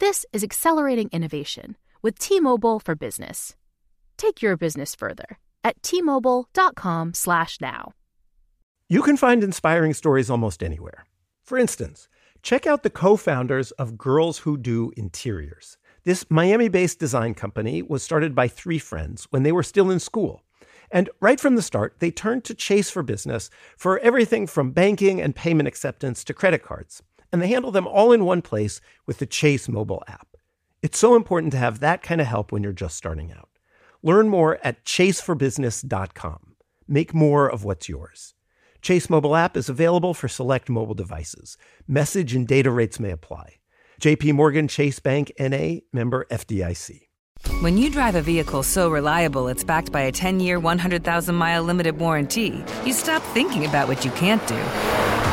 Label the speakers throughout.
Speaker 1: This is accelerating innovation with T-Mobile for Business. Take your business further at t-mobile.com/now.
Speaker 2: You can find inspiring stories almost anywhere. For instance, check out the co-founders of Girls Who Do Interiors. This Miami-based design company was started by three friends when they were still in school. And right from the start, they turned to Chase for Business for everything from banking and payment acceptance to credit cards. And they handle them all in one place with the Chase mobile app. It's so important to have that kind of help when you're just starting out. Learn more at chaseforbusiness.com. Make more of what's yours. Chase mobile app is available for select mobile devices. Message and data rates may apply. JP Morgan Chase Bank NA member FDIC.
Speaker 3: When you drive a vehicle so reliable it's backed by a 10-year, 100,000-mile limited warranty, you stop thinking about what you can't do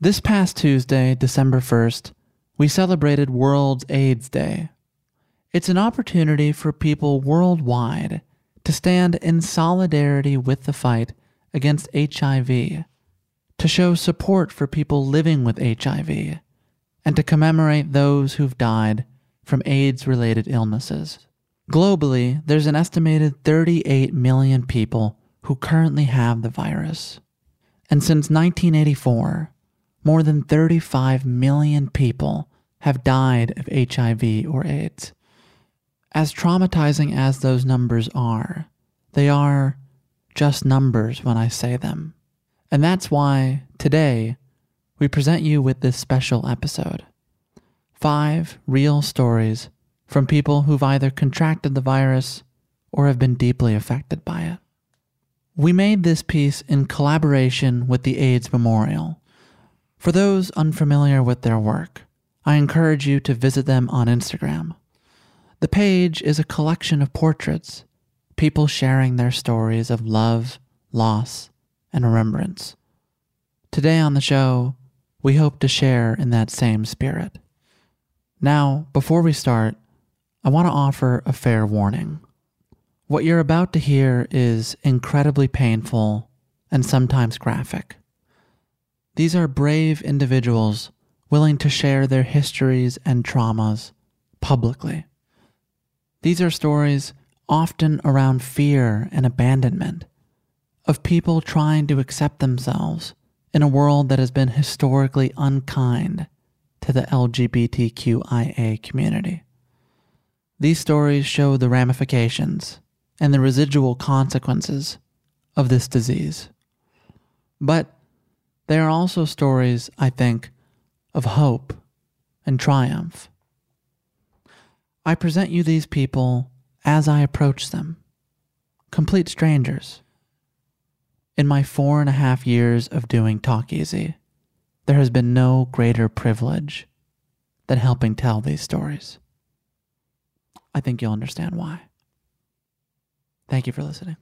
Speaker 4: This past Tuesday, December 1st, we celebrated World AIDS Day. It's an opportunity for people worldwide to stand in solidarity with the fight against HIV, to show support for people living with HIV, and to commemorate those who've died from AIDS related illnesses. Globally, there's an estimated 38 million people who currently have the virus. And since 1984, more than 35 million people have died of HIV or AIDS. As traumatizing as those numbers are, they are just numbers when I say them. And that's why today we present you with this special episode. Five real stories from people who've either contracted the virus or have been deeply affected by it. We made this piece in collaboration with the AIDS Memorial. For those unfamiliar with their work, I encourage you to visit them on Instagram. The page is a collection of portraits, people sharing their stories of love, loss, and remembrance. Today on the show, we hope to share in that same spirit. Now, before we start, I want to offer a fair warning. What you're about to hear is incredibly painful and sometimes graphic. These are brave individuals willing to share their histories and traumas publicly. These are stories often around fear and abandonment, of people trying to accept themselves in a world that has been historically unkind to the LGBTQIA community. These stories show the ramifications and the residual consequences of this disease. But they are also stories, I think, of hope and triumph. I present you these people as I approach them, complete strangers. In my four and a half years of doing Talk Easy, there has been no greater privilege than helping tell these stories. I think you'll understand why. Thank you for listening.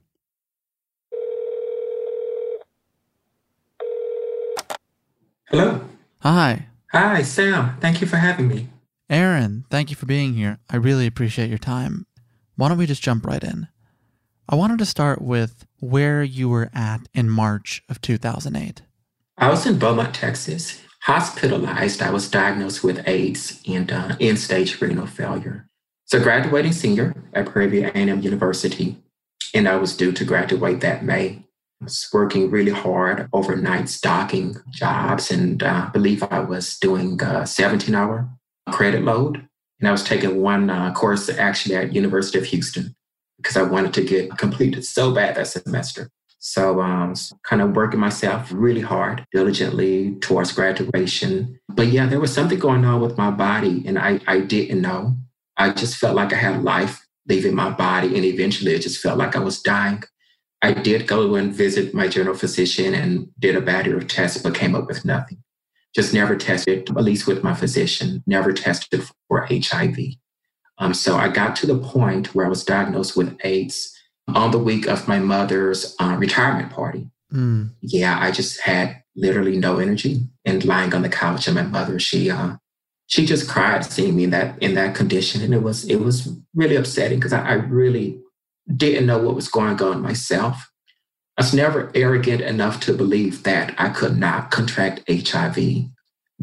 Speaker 5: Hello.
Speaker 4: Hi.
Speaker 5: Hi, Sam. Thank you for having me.
Speaker 4: Aaron, thank you for being here. I really appreciate your time. Why don't we just jump right in? I wanted to start with where you were at in March of 2008.
Speaker 5: I was in Beaumont, Texas, hospitalized. I was diagnosed with AIDS and uh, end-stage renal failure. So graduating senior at Prairie View A&M University, and I was due to graduate that May. I was working really hard overnight stocking jobs, and uh, I believe I was doing a 17 hour credit load And I was taking one uh, course actually at University of Houston because I wanted to get completed so bad that semester. So um, kind of working myself really hard, diligently towards graduation. But yeah, there was something going on with my body and I, I didn't know. I just felt like I had life leaving my body and eventually it just felt like I was dying. I did go and visit my general physician and did a battery of tests, but came up with nothing. Just never tested, at least with my physician, never tested for HIV. Um, so I got to the point where I was diagnosed with AIDS on the week of my mother's uh, retirement party. Mm. Yeah, I just had literally no energy and lying on the couch. And my mother, she uh, she just cried seeing me in that in that condition, and it was it was really upsetting because I, I really didn't know what was going on myself. I was never arrogant enough to believe that I could not contract HIV.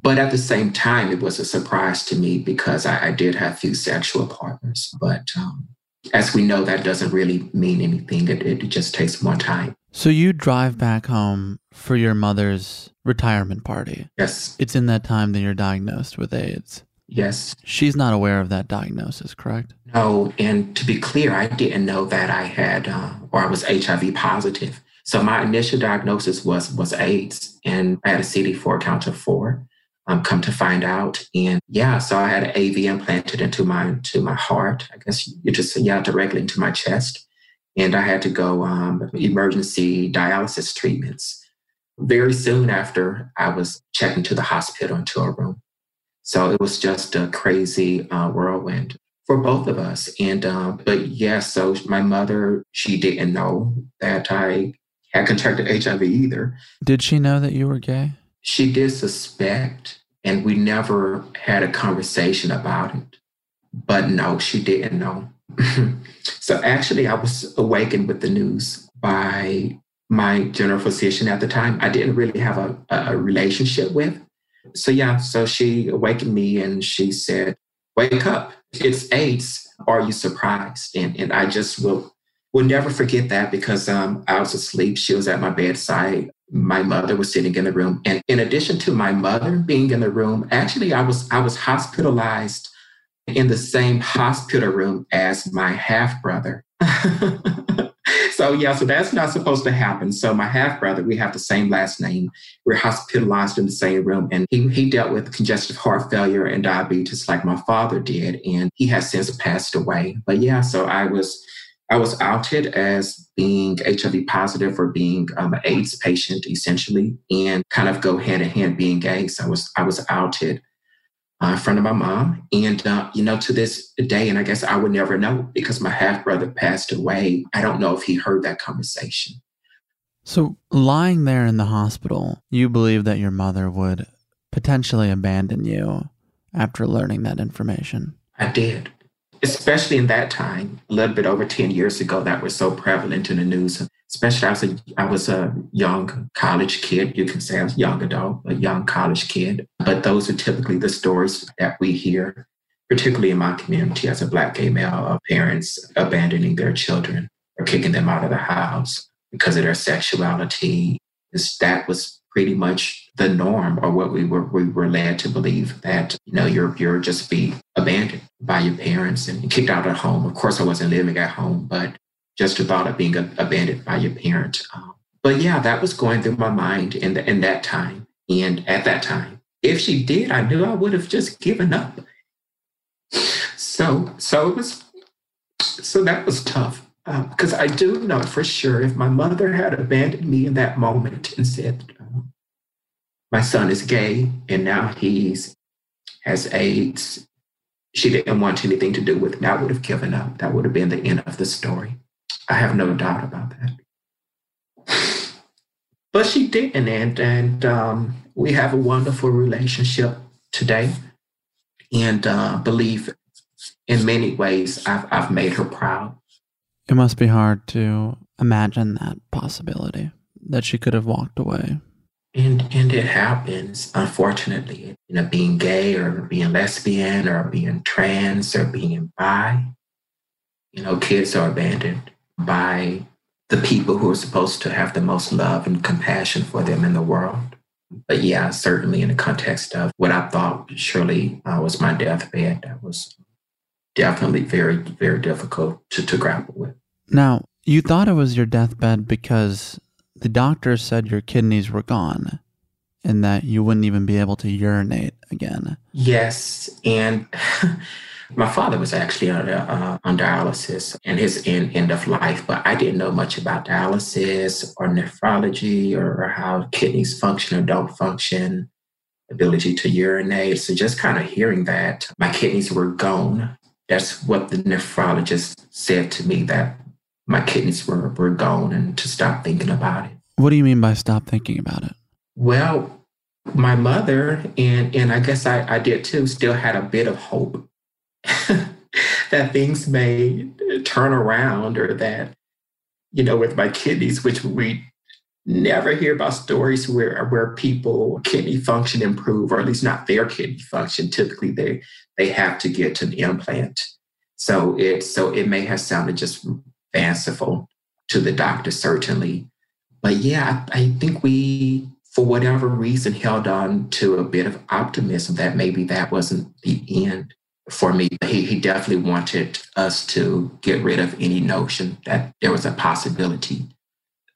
Speaker 5: But at the same time, it was a surprise to me because I, I did have few sexual partners. But um, as we know, that doesn't really mean anything. It, it just takes more time.
Speaker 4: So you drive back home for your mother's retirement party.
Speaker 5: Yes.
Speaker 4: It's in that time that you're diagnosed with AIDS.
Speaker 5: Yes.
Speaker 4: She's not aware of that diagnosis, correct?
Speaker 5: No. And to be clear, I didn't know that I had uh, or I was HIV positive. So my initial diagnosis was was AIDS, and I had a CD4 count of four um, come to find out. And yeah, so I had an AV implanted into my to my heart. I guess you just yeah directly into my chest, and I had to go um, emergency dialysis treatments. Very soon after, I was checked into the hospital into a room. So it was just a crazy uh, whirlwind for both of us. And uh, but yeah, so my mother she didn't know that I had contracted HIV either.
Speaker 4: Did she know that you were gay?
Speaker 5: She did suspect, and we never had a conversation about it. But no, she didn't know. so actually, I was awakened with the news by my general physician at the time. I didn't really have a, a relationship with. So, yeah, so she awakened me and she said, Wake up, it's AIDS. Are you surprised? And, and I just will will never forget that because um, I was asleep. She was at my bedside my mother was sitting in the room and in addition to my mother being in the room actually i was i was hospitalized in the same hospital room as my half brother so yeah so that's not supposed to happen. So my half brother we have the same last name. We're hospitalized in the same room and he, he dealt with congestive heart failure and diabetes like my father did and he has since passed away. But yeah so i was I was outed as being HIV positive or being um, an AIDS patient, essentially, and kind of go hand in hand being gay. So I was I was outed uh, in front of my mom, and uh, you know, to this day, and I guess I would never know because my half brother passed away. I don't know if he heard that conversation.
Speaker 4: So, lying there in the hospital, you believe that your mother would potentially abandon you after learning that information.
Speaker 5: I did especially in that time, a little bit over 10 years ago, that was so prevalent in the news. Especially I was a, I was a young college kid. You can say I was a young adult, a young college kid. But those are typically the stories that we hear, particularly in my community as a Black gay male, of parents abandoning their children or kicking them out of the house because of their sexuality. That was pretty much the norm or what we were we were led to believe that you know you're you're just be abandoned by your parents and kicked out of home. Of course, I wasn't living at home, but just thought of being abandoned by your parent. Um, but yeah, that was going through my mind in the, in that time and at that time. If she did, I knew I would have just given up. So so it was so that was tough because um, I do know for sure if my mother had abandoned me in that moment and said, my son is gay and now he's has AIDS. She didn't want anything to do with me. I would have given up. That would have been the end of the story. I have no doubt about that. but she didn't, and and um, we have a wonderful relationship today, and uh, believe in many ways I've I've made her proud.
Speaker 4: It must be hard to imagine that possibility that she could have walked away
Speaker 5: and and it happens, unfortunately. You know, being gay or being lesbian or being trans or being bi, you know, kids are abandoned by the people who are supposed to have the most love and compassion for them in the world. But yeah, certainly in the context of what I thought surely uh, was my deathbed, that was definitely very, very difficult to, to grapple with.
Speaker 4: Now, you thought it was your deathbed because the doctors said your kidneys were gone and that you wouldn't even be able to urinate again.
Speaker 5: Yes. And my father was actually on, uh, on dialysis and his end, end of life, but I didn't know much about dialysis or nephrology or, or how kidneys function or don't function, ability to urinate. So just kind of hearing that my kidneys were gone, that's what the nephrologist said to me that my kidneys were, were gone and to stop thinking about it.
Speaker 4: What do you mean by stop thinking about it?
Speaker 5: Well, my mother and and I guess I, I did too, still had a bit of hope that things may turn around or that, you know, with my kidneys, which we never hear about stories where where people kidney function improve, or at least not their kidney function. Typically they they have to get an implant. So it so it may have sounded just fanciful to the doctor, certainly. But yeah, I, I think we, for whatever reason, held on to a bit of optimism that maybe that wasn't the end for me. He, he definitely wanted us to get rid of any notion that there was a possibility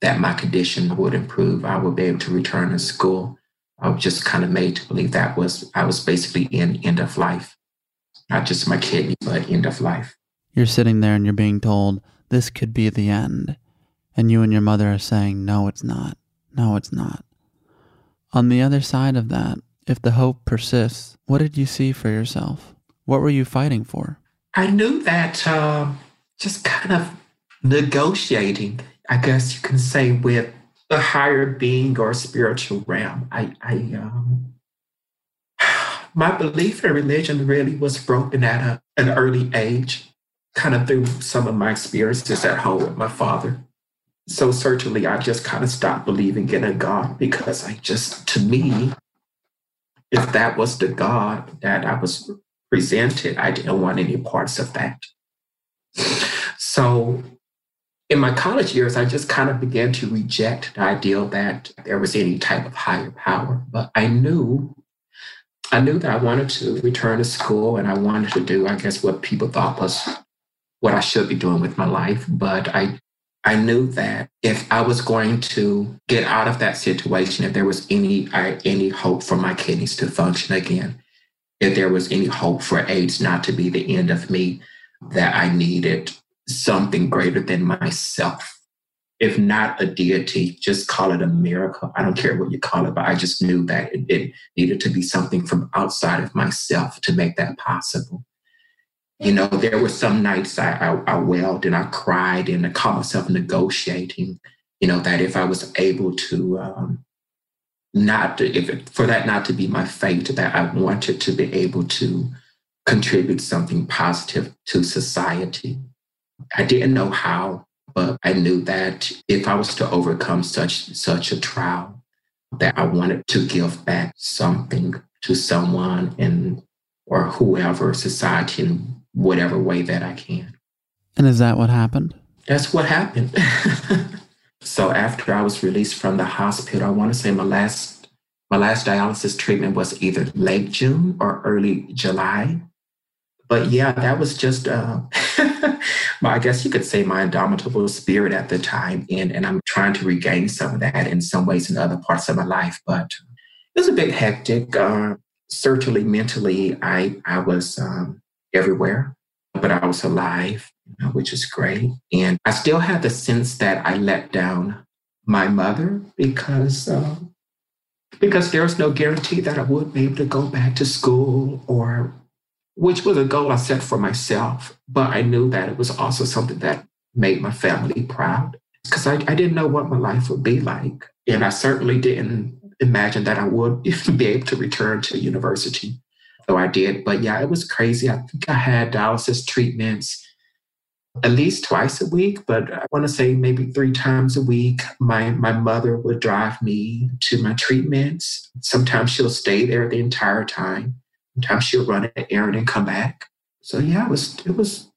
Speaker 5: that my condition would improve. I would be able to return to school. I was just kind of made to believe that was I was basically in end of life, not just my kidney, but end of life.
Speaker 4: You're sitting there and you're being told this could be the end. And you and your mother are saying, no, it's not. No, it's not. On the other side of that, if the hope persists, what did you see for yourself? What were you fighting for?
Speaker 5: I knew that uh, just kind of negotiating, I guess you can say, with a higher being or spiritual realm. I, I um, my belief in religion really was broken at a, an early age kind of through some of my experiences at home with my father. So certainly I just kind of stopped believing in a God because I just, to me, if that was the God that I was presented, I didn't want any parts of that. So in my college years, I just kind of began to reject the idea that there was any type of higher power. But I knew, I knew that I wanted to return to school and I wanted to do, I guess, what people thought was what I should be doing with my life. But I I knew that if I was going to get out of that situation, if there was any any hope for my kidneys to function again, if there was any hope for AIDS not to be the end of me, that I needed something greater than myself. If not a deity, just call it a miracle. I don't care what you call it, but I just knew that it, it needed to be something from outside of myself to make that possible. You know, there were some nights I, I, I wailed and I cried and I caught myself negotiating, you know, that if I was able to um, not, to, if for that not to be my fate, that I wanted to be able to contribute something positive to society. I didn't know how, but I knew that if I was to overcome such such a trial, that I wanted to give back something to someone and or whoever society in whatever way that I can.
Speaker 4: And is that what happened?
Speaker 5: That's what happened. so after I was released from the hospital, I want to say my last my last dialysis treatment was either late June or early July. But yeah, that was just uh, I guess you could say my indomitable spirit at the time. And, and I'm trying to regain some of that in some ways in other parts of my life. But it was a bit hectic. Uh, certainly mentally, I, I was um, everywhere, but I was alive, which is great. And I still had the sense that I let down my mother because uh, because there was no guarantee that I would be able to go back to school or which was a goal I set for myself. But I knew that it was also something that made my family proud because I, I didn't know what my life would be like. And I certainly didn't imagine that I would be able to return to university though I did. But yeah, it was crazy. I think I had dialysis treatments at least twice a week, but I want to say maybe three times a week. My my mother would drive me to my treatments. Sometimes she'll stay there the entire time. Sometimes she'll run an errand and come back. So yeah, it was it was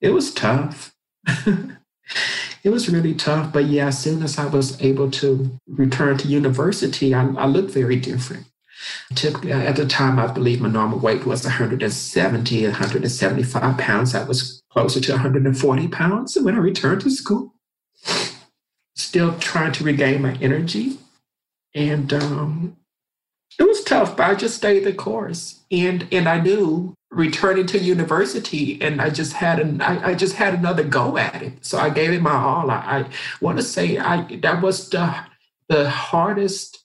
Speaker 5: it was tough. it was really tough. But yeah, as soon as I was able to return to university, I, I looked very different. At the time, I believe my normal weight was 170, 175 pounds. I was closer to 140 pounds when I returned to school. Still trying to regain my energy. And um, it was tough, but I just stayed the course. And and I knew returning to university and I just had an I, I just had another go at it. So I gave it my all. I, I want to say I that was the the hardest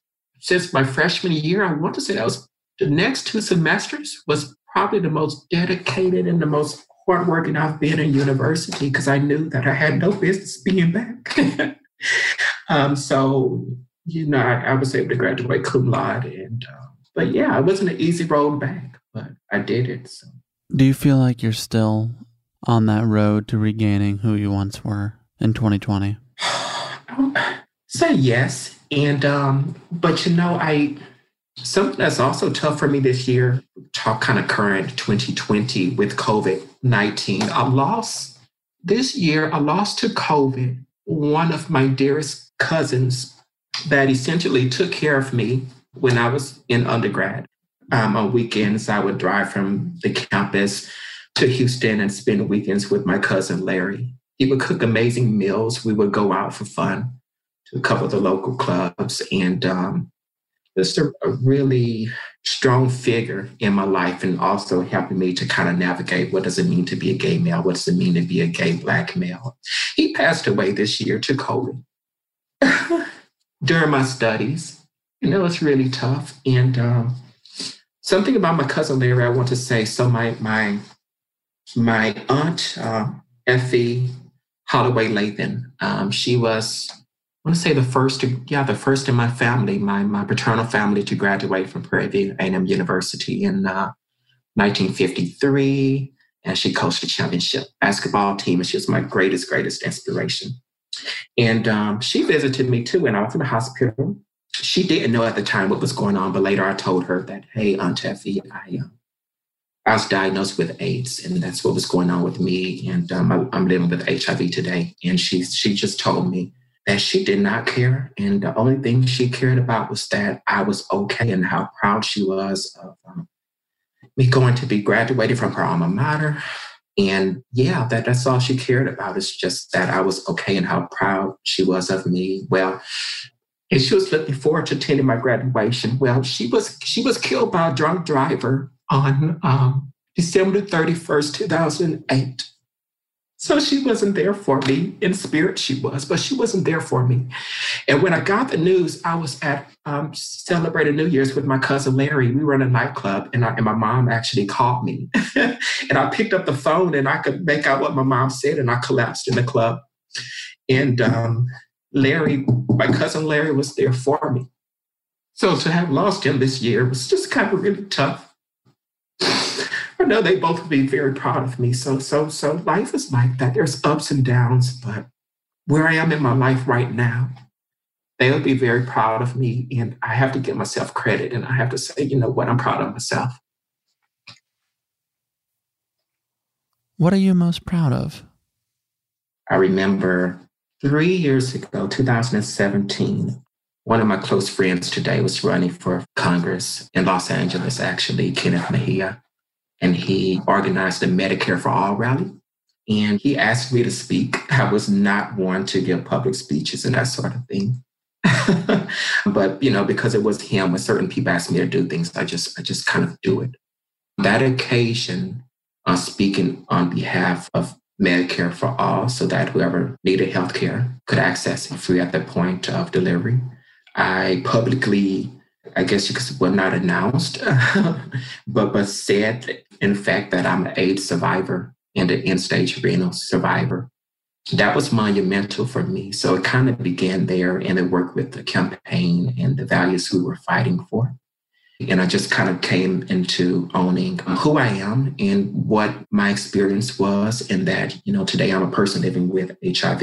Speaker 5: since my freshman year. I want to say that was the next two semesters was probably the most dedicated and the most hardworking I've been in university because I knew that I had no business being back. um, so you know, I, I, was able to graduate cum laude, and uh, but yeah, it wasn't an easy road back, but I did it. So.
Speaker 4: Do you feel like you're still on that road to regaining who you once were in 2020?
Speaker 5: say yes, and um, but you know, I something that's also tough for me this year. Talk kind of current 2020 with COVID 19. I lost this year. I lost to COVID one of my dearest cousins that essentially took care of me when I was in undergrad. Um, on weekends, I would drive from the campus to Houston and spend weekends with my cousin Larry. He would cook amazing meals. We would go out for fun a couple of the local clubs. And um, just a, a, really strong figure in my life and also helping me to kind of navigate what does it mean to be a gay male? What does it mean to be a gay black male? He passed away this year to COVID. during my studies. And it was really tough. And um, something about my cousin Larry, I want to say. So my my my aunt uh, Effie Holloway Lathan, um, she was want to say the first, yeah, the first in my family, my my paternal family, to graduate from Prairie View A&M University in uh, 1953, and she coached the championship basketball team, and she was my greatest, greatest inspiration. And um, she visited me too when I was in the hospital. She didn't know at the time what was going on, but later I told her that, hey, Aunt Effie, I, uh, I was diagnosed with AIDS, and that's what was going on with me. And um, I, am living with HIV today. And she, she just told me that she did not care. And the only thing she cared about was that I was okay and how proud she was of um, me going to be graduated from her alma mater and yeah, that, that's all she cared about is just that I was okay and how proud she was of me. Well, and she was looking forward to attending my graduation. Well, she was she was killed by a drunk driver on um, December 31st, 2008. So she wasn't there for me. In spirit, she was, but she wasn't there for me. And when I got the news, I was at um, celebrating New Year's with my cousin Larry. We were in a nightclub, and, I, and my mom actually called me. and I picked up the phone, and I could make out what my mom said, and I collapsed in the club. And um, Larry, my cousin Larry, was there for me. So to have lost him this year was just kind of really tough. I know they both would be very proud of me. So, so, so life is like that. There's ups and downs, but where I am in my life right now, they would be very proud of me. And I have to give myself credit and I have to say, you know what, I'm proud of myself.
Speaker 4: What are you most proud of?
Speaker 5: I remember three years ago, 2017, one of my close friends today was running for Congress in Los Angeles, actually, Kenneth Mejia and he organized a Medicare for All rally. And he asked me to speak. I was not one to give public speeches and that sort of thing. but you know, because it was him, when certain people asked me to do things, I just I just kind of do it. That occasion, uh, speaking on behalf of Medicare for all, so that whoever needed health care could access it free at the point of delivery. I publicly I guess you could well not announced, but but said in fact that I'm an AIDS survivor and an end-stage renal survivor. That was monumental for me. So it kind of began there and it worked with the campaign and the values we were fighting for. And I just kind of came into owning who I am and what my experience was, and that, you know, today I'm a person living with HIV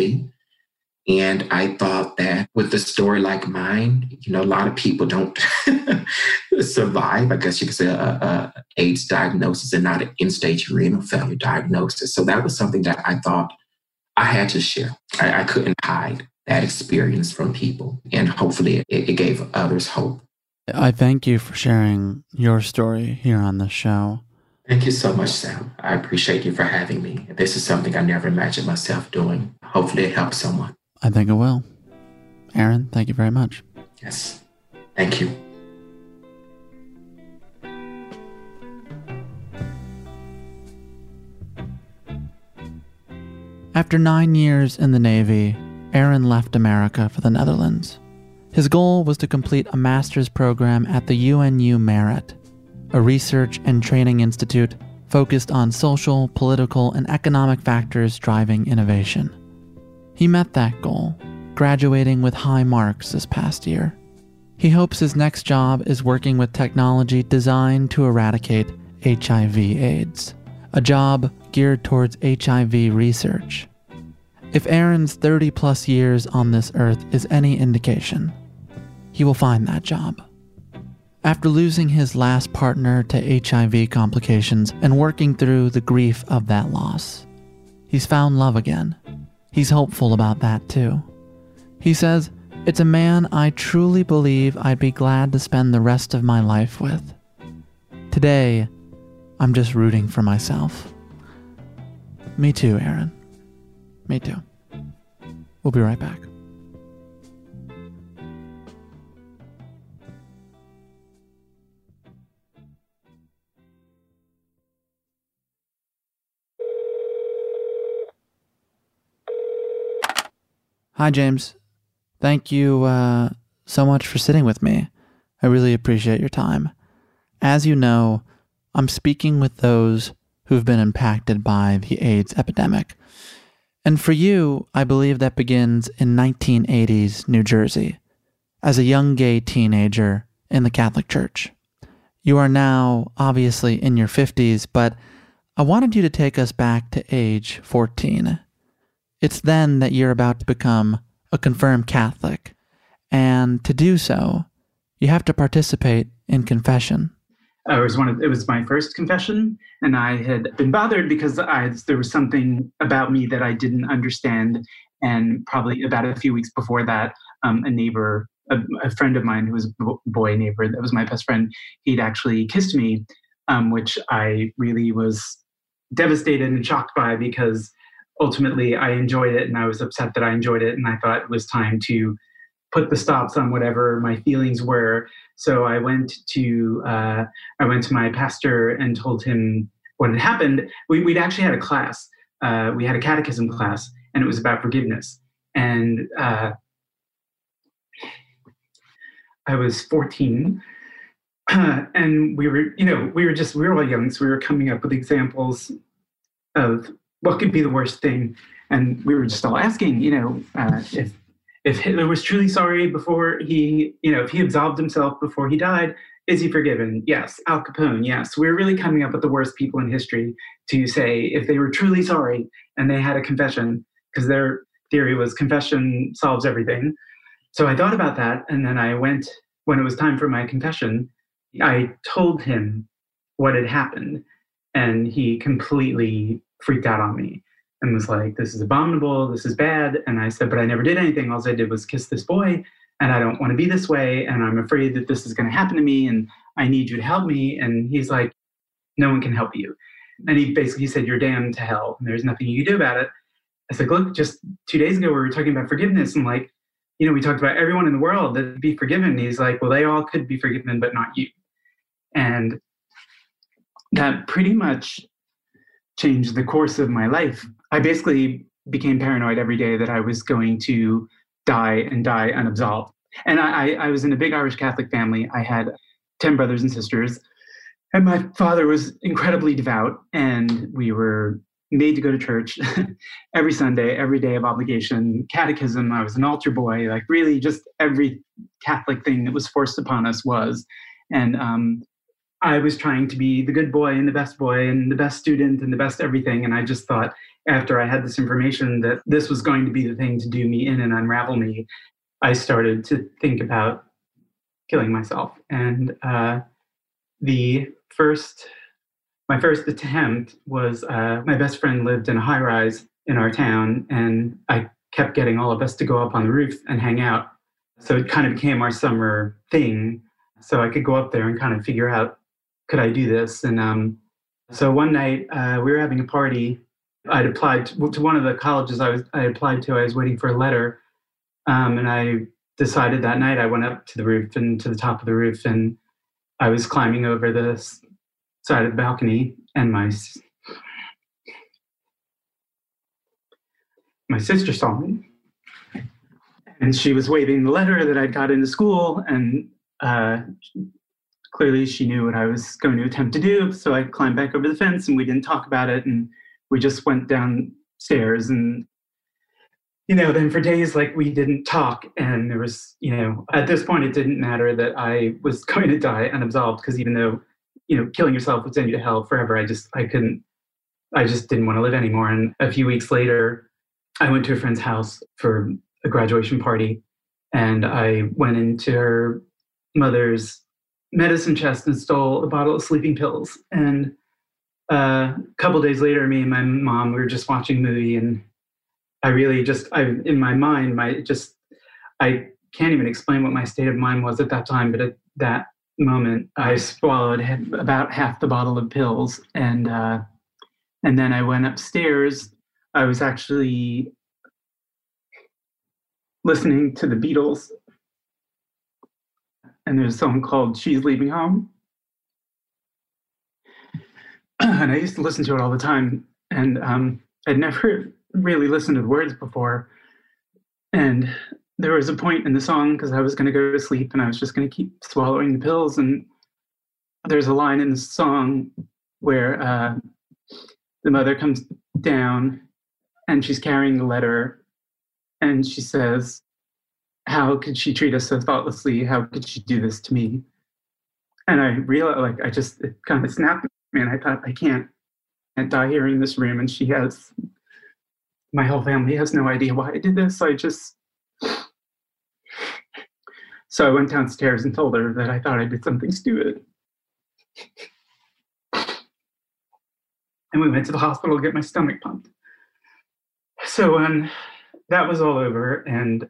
Speaker 5: and I thought that with a story like mine, you know, a lot of people don't survive. I guess you could say a, a AIDS diagnosis and not an end-stage renal failure diagnosis. So that was something that I thought I had to share. I, I couldn't hide that experience from people, and hopefully, it, it gave others hope.
Speaker 4: I thank you for sharing your story here on the show.
Speaker 5: Thank you so much, Sam. I appreciate you for having me. This is something I never imagined myself doing. Hopefully, it helps someone.
Speaker 4: I think it will. Aaron, thank you very much.
Speaker 5: Yes. Thank you.
Speaker 4: After nine years in the Navy, Aaron left America for the Netherlands. His goal was to complete a master's program at the UNU Merit, a research and training institute focused on social, political, and economic factors driving innovation. He met that goal, graduating with high marks this past year. He hopes his next job is working with technology designed to eradicate HIV/AIDS, a job geared towards HIV research. If Aaron's 30 plus years on this earth is any indication, he will find that job. After losing his last partner to HIV complications and working through the grief of that loss, he's found love again. He's hopeful about that too. He says, It's a man I truly believe I'd be glad to spend the rest of my life with. Today, I'm just rooting for myself. Me too, Aaron. Me too. We'll be right back. Hi, James. Thank you uh, so much for sitting with me. I really appreciate your time. As you know, I'm speaking with those who've been impacted by the AIDS epidemic. And for you, I believe that begins in 1980s New Jersey, as a young gay teenager in the Catholic Church. You are now obviously in your 50s, but I wanted you to take us back to age 14. It's then that you're about to become a confirmed Catholic. And to do so, you have to participate in confession.
Speaker 6: It was one of it was my first confession, and I had been bothered because I there was something about me that I didn't understand. And probably about a few weeks before that, um, a neighbor, a, a, friend of mine who was a boy neighbor, that was my best friend, he'd actually kissed me, um, which I really was devastated and shocked by because ultimately I enjoyed it and I was upset that I enjoyed it and I thought it was time to put the stops on whatever my feelings were. So I went to uh, I went to my pastor and told him what had happened. We, would actually had a class. Uh, we had a catechism class, and it was about forgiveness. And uh, I was 14, and we were, you know, we were just we were all young, so we were coming up with examples of what could be the worst thing? And we were just all asking, you know, uh, if if Hitler was truly sorry before he, you know, if he absolved himself before he died, is he forgiven? Yes. Al Capone, yes. We're really coming up with the worst people in history to say if they were truly sorry and they had a confession, because their theory was confession solves everything. So I thought about that, and then I went when it was time for my confession. I told him what had happened, and he completely freaked out on me and was like, This is abominable, this is bad. And I said, But I never did anything. All I did was kiss this boy, and I don't want to be this way. And I'm afraid that this is going to happen to me, and I need you to help me. And he's like, No one can help you. And he basically said, You're damned to hell, and there's nothing you can do about it. I said, Look, just two days ago, we were talking about forgiveness, and like, you know, we talked about everyone in the world that be forgiven. And he's like, Well, they all could be forgiven, but not you. And that pretty much changed the course of my life. I basically became paranoid every day that I was going to die and die unabsolved. And I, I, was in a big Irish Catholic family. I had 10 brothers and sisters. And my father was incredibly devout, and we were made to go to church every Sunday, every day of obligation, catechism. I was an altar boy, like really just every Catholic thing that was forced upon us was. And um, I was trying to be the good boy and the best boy and the best student and the best everything. And I just thought, after I had this information that this was going to be the thing to do me in and unravel me, I started to think about killing myself. And uh, the first, my first attempt was uh, my best friend lived in a high rise in our town, and I kept getting all of us to go up on the roof and hang out. So it kind of became our summer thing so I could go up there and kind of figure out could I do this. And um, so one night uh, we were having a party. I'd applied to, to, one of the colleges I was I applied to. I was waiting for a letter, um, and I decided that night I went up to the roof and to the top of the roof, and I was climbing over the side of the balcony, and my my sister saw me, and she was waving the letter that I'd got into school, and uh, clearly she knew what I was going to attempt to do. So I climbed back over the fence, and we didn't talk about it, and we just went downstairs and you know, then for days like we didn't talk, and there was, you know, at this point it didn't matter that I was going to die unabsolved because even though, you know, killing yourself would send you to hell forever, I just I couldn't, I just didn't want to live anymore. And a few weeks later, I went to a friend's house for a graduation party, and I went into her mother's medicine chest and stole a bottle of sleeping pills. And uh, a couple days later, me and my mom we were just watching a movie, and I really just I in my mind my just I can't even explain what my state of mind was at that time, but at that moment I swallowed about half the bottle of pills, and uh, and then I went upstairs. I was actually listening to the Beatles, and there's a song called "She's Leaving Home," and I used to listen to it all the time, and um, I'd never really listened to the words before. And there was a point in the song because I was going to go to sleep and I was just going to keep swallowing the pills. And there's a line in the song where uh, the mother comes down and she's carrying the letter and she says, How could she treat us so thoughtlessly? How could she do this to me? And I realized, like, I just, it kind of snapped me and I thought, I can't, can't die here in this room. And she has my whole family has no idea why I did this. I just. So I went downstairs and told her that I thought I did something stupid. And we went to the hospital to get my stomach pumped. So when that was all over and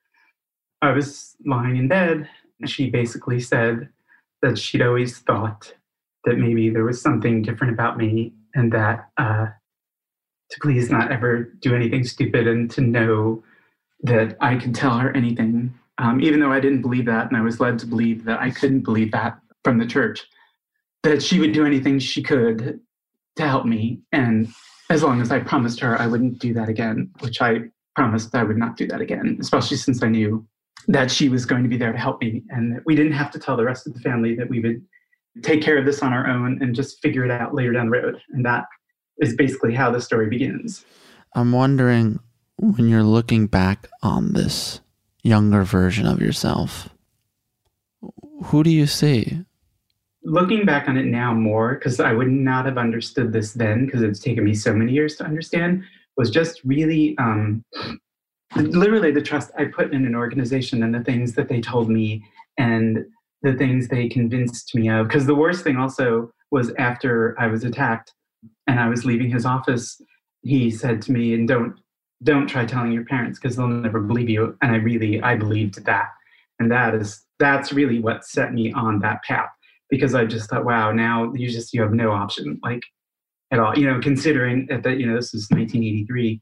Speaker 6: I was lying in bed, and she basically said that she'd always thought that maybe there was something different about me and that uh, to please not ever do anything stupid and to know that I could tell her anything, um, even though I didn't believe that and I was led to believe that I couldn't believe that from the church, that she would do anything she could to help me. And as long as I promised her I wouldn't do that again, which I promised I would not do that again, especially since I knew that she was going to be there to help me and that we didn't have to tell the rest of the family that we would take care of this on our own and just figure it out later down the road. And that is basically how the story begins.
Speaker 4: I'm wondering when you're looking back on this younger version of yourself, who do you see?
Speaker 6: Looking back on it now more, because I would not have understood this then, because it's taken me so many years to understand, was just really um, literally the trust I put in an organization and the things that they told me and the things they convinced me of. Because the worst thing also was after I was attacked, and I was leaving his office, he said to me, "And don't don't try telling your parents because they'll never believe you." And I really I believed that, and that is that's really what set me on that path because I just thought, wow, now you just you have no option like at all. You know, considering that you know this was 1983,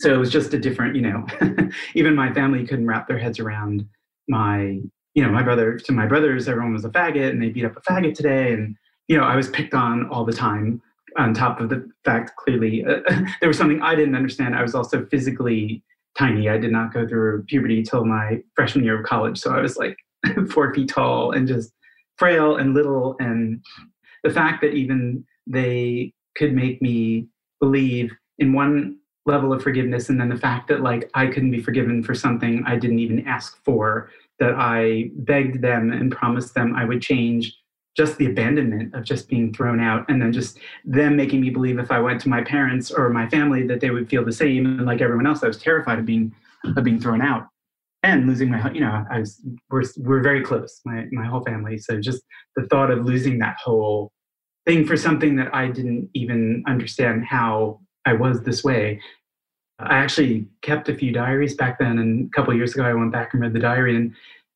Speaker 6: so it was just a different. You know, even my family couldn't wrap their heads around my you know my brother to my brothers everyone was a faggot and they beat up a faggot today and you know i was picked on all the time on top of the fact clearly uh, there was something I didn't understand. I was also physically tiny. I did not go through puberty till my freshman year of college. So I was like four feet tall and just frail and little. And the fact that even they could make me believe in one level of forgiveness and then the fact that like I couldn't be forgiven for something I didn't even ask for, that I begged them and promised them I would change just the abandonment of just being thrown out and then just them making me believe if I went to my parents or my family that they would feel the same and like everyone else I was terrified of being of being thrown out and losing my you know I was we're we're very close my my whole family. So just the thought of losing that whole thing for something that I didn't even understand how I was this way I actually kept a few diaries back then and a couple years ago I went back and read the diary and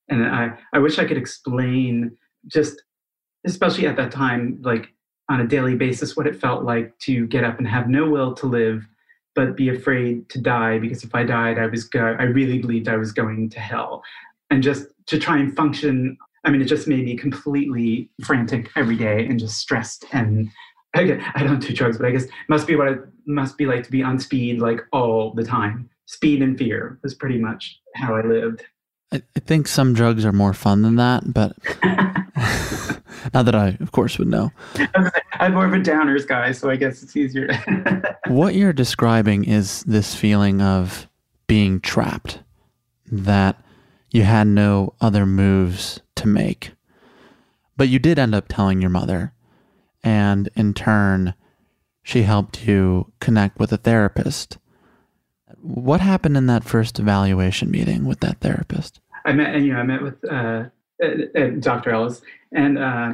Speaker 6: and I I wish I could explain just especially at that time, like on a daily basis, what it felt like to get up and have no will to live, but be afraid to die because if I died, I was go- I really believed I was going to hell, and just to try and function. I mean, it just made me completely frantic every day and just stressed. And I, I don't do drugs, but I guess must be what it must be like to be on speed like all the time. Speed and fear was pretty much how I lived.
Speaker 4: I, I think some drugs are more fun than that, but not that I, of course, would know.
Speaker 6: I'm more of a downers guy, so I guess it's easier.
Speaker 4: what you're describing is this feeling of being trapped, that you had no other moves to make. But you did end up telling your mother, and in turn, she helped you connect with a therapist. What happened in that first evaluation meeting with that therapist?
Speaker 6: I met, you know, I met with uh, uh, uh Dr. Ellis, and uh,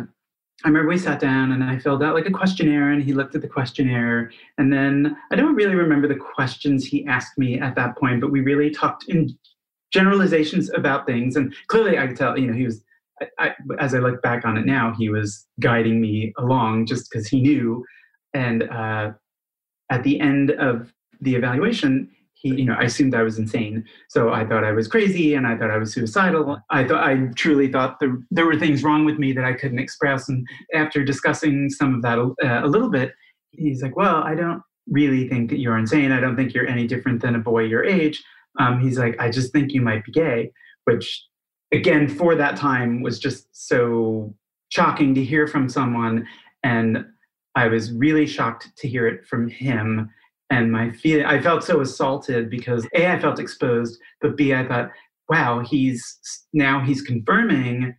Speaker 6: I remember we sat down and I filled out like a questionnaire, and he looked at the questionnaire, and then I don't really remember the questions he asked me at that point, but we really talked in generalizations about things, and clearly I could tell, you know, he was. I, as I look back on it now, he was guiding me along just because he knew. And uh, at the end of the evaluation, he, you know, I assumed I was insane. So I thought I was crazy and I thought I was suicidal. I thought I truly thought there, there were things wrong with me that I couldn't express. And after discussing some of that uh, a little bit, he's like, well, I don't really think that you're insane. I don't think you're any different than a boy your age. Um, he's like, I just think you might be gay, which again, for that time was just so shocking to hear from someone. And I was really shocked to hear it from him and my feel i felt so assaulted because a i felt exposed but b i thought wow he's now he's confirming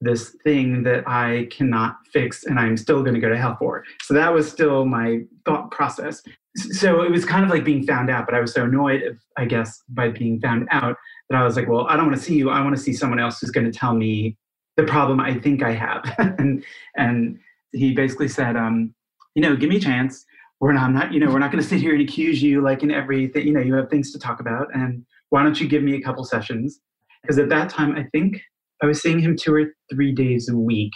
Speaker 6: this thing that i cannot fix and i'm still going to go to hell for so that was still my thought process so it was kind of like being found out but i was so annoyed i guess by being found out that i was like well i don't want to see you i want to see someone else who's going to tell me the problem i think i have and and he basically said um you know give me a chance we're not, I'm not, you know, we're not going to sit here and accuse you like in everything, you know, you have things to talk about. And why don't you give me a couple sessions? Because at that time, I think I was seeing him two or three days a week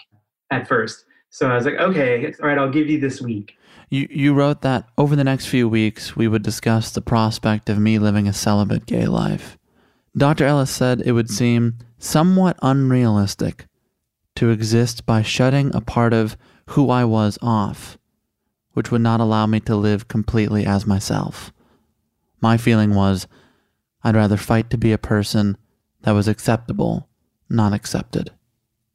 Speaker 6: at first. So I was like, okay, all right, I'll give you this week.
Speaker 4: You, you wrote that over the next few weeks, we would discuss the prospect of me living a celibate gay life. Dr. Ellis said it would seem somewhat unrealistic to exist by shutting a part of who I was off which would not allow me to live completely as myself. My feeling was I'd rather fight to be a person that was acceptable, not accepted.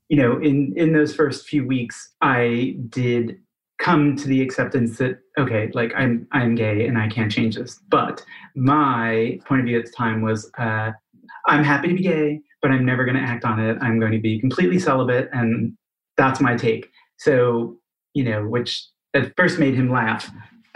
Speaker 6: You know, in, in those first few weeks, I did come to the acceptance that okay like i'm i'm gay and i can't change this but my point of view at the time was uh, i'm happy to be gay but i'm never going to act on it i'm going to be completely celibate and that's my take so you know which at first made him laugh.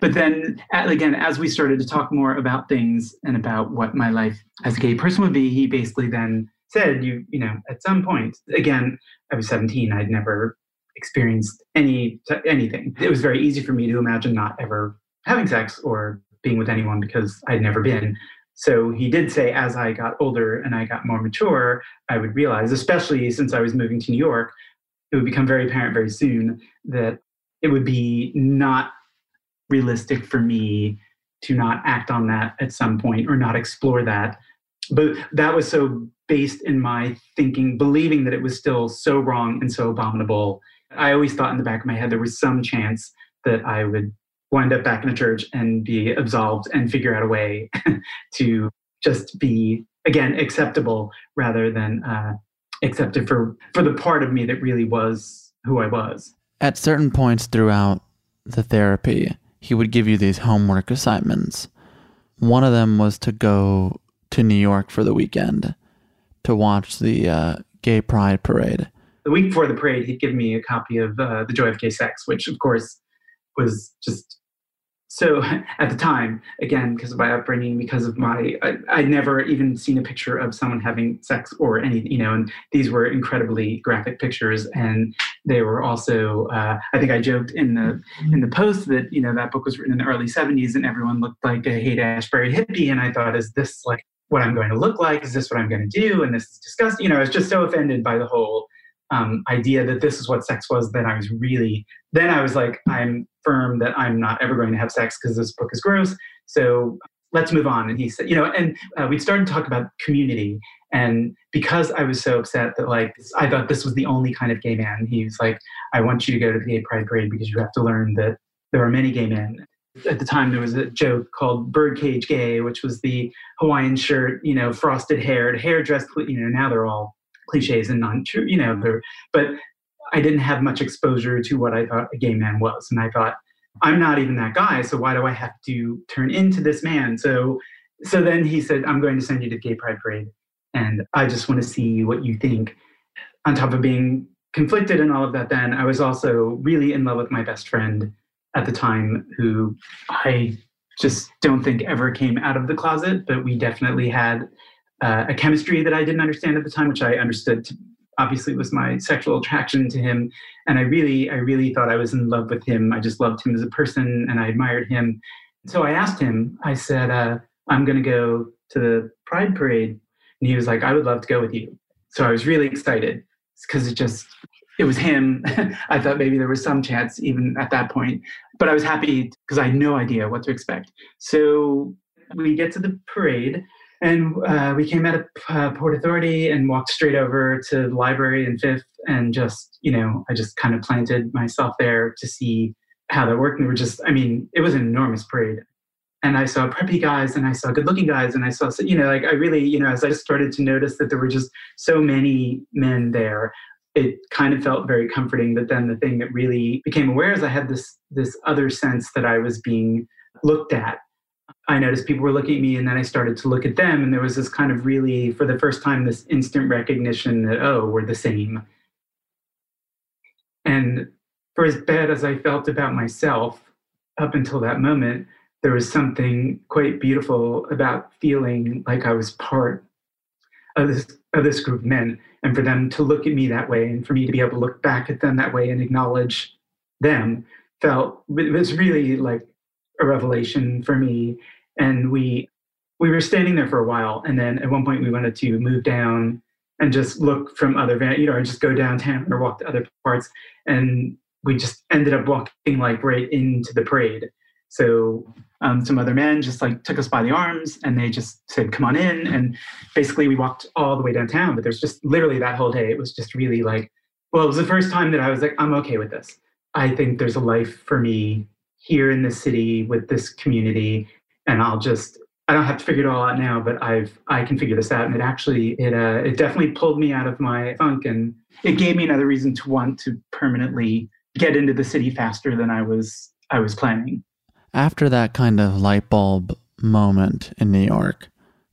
Speaker 6: but then again, as we started to talk more about things and about what my life as a gay person would be, he basically then said, you, you know, at some point, again, I was 17, I'd never experienced any anything. It was very easy for me to imagine not ever having sex or being with anyone because I'd never been. So he did say, as I got older and I got more mature, I would realize, especially since I was moving to New York, it would become very apparent very soon that it would be not realistic for me to not act on that at some point or not explore that. But that was so based in my thinking, believing that it was still so wrong and so abominable. I always thought in the back of my head there was some chance that I would wind up back in a church and be absolved and figure out a way to just be again acceptable rather than uh, accepted for for the part of me that really was who I was
Speaker 4: at certain points throughout the therapy, he would give you these homework assignments. One of them was to go to New York for the weekend to watch the uh, Gay Pride Parade.
Speaker 6: The week before the parade, he'd give me a copy of uh, The Joy of Gay Sex, which, of course, was just so at the time, again, because of my upbringing, because of my, I, would never even seen a picture of someone having sex or any, you know, and these were incredibly graphic pictures, and they were also. Uh, I think I joked in the in the post that you know that book was written in the early '70s, and everyone looked like a Haight Ashbury hippie, and I thought, is this like what I'm going to look like? Is this what I'm going to do? And this is disgusting. You know, I was just so offended by the whole um, idea that this is what sex was, then I was really, then I was like, I'm firm that I'm not ever going to have sex because this book is gross. So let's move on. And he said, you know, and uh, we started to talk about community. And because I was so upset that like I thought this was the only kind of gay man, he was like, I want you to go to the gay pride parade because you have to learn that there are many gay men. At the time, there was a joke called "birdcage gay," which was the Hawaiian shirt, you know, frosted haired, hair dressed. You know, now they're all cliches and non-true. You know, they're but I didn't have much exposure to what I thought a gay man was, and I thought I'm not even that guy, so why do I have to turn into this man? So, so then he said, I'm going to send you to Gay Pride Parade, and I just want to see what you think. On top of being conflicted and all of that, then I was also really in love with my best friend at the time, who I just don't think ever came out of the closet, but we definitely had uh, a chemistry that I didn't understand at the time, which I understood to obviously was my sexual attraction to him. And i really i really thought i was in love with him. I just loved him as a person and i admired him. So i asked him i said uh, i'm going to go to the pride parade. And he was like i would love to go with you. So i was really excited because it just it was him i thought maybe there was some chance even at that point but i was happy because i had no idea what to expect so we get to the parade and uh, we came out of uh, Port Authority and walked straight over to the library in Fifth, and just you know, I just kind of planted myself there to see how that worked. And we were just, I mean, it was an enormous parade, and I saw preppy guys, and I saw good-looking guys, and I saw, you know, like I really, you know, as I started to notice that there were just so many men there. It kind of felt very comforting. But then the thing that really became aware is I had this this other sense that I was being looked at I noticed people were looking at me and then I started to look at them. And there was this kind of really, for the first time, this instant recognition that, oh, we're the same. And for as bad as I felt about myself up until that moment, there was something quite beautiful about feeling like I was part of this, of this group of men. And for them to look at me that way and for me to be able to look back at them that way and acknowledge them felt, it was really like a revelation for me. And we we were standing there for a while, and then at one point we wanted to move down and just look from other van, you know, or just go downtown or walk to other parts. And we just ended up walking like right into the parade. So um, some other men just like took us by the arms and they just said, "Come on in." And basically, we walked all the way downtown. But there's just literally that whole day. It was just really like, well, it was the first time that I was like, "I'm okay with this." I think there's a life for me here in the city with this community and I'll just I don't have to figure it all out now, but I've I can figure this out. And it actually it uh, it definitely pulled me out of my funk and it gave me another reason to want to permanently get into the city faster than I was I was planning.
Speaker 4: After that kind of light bulb moment in New York,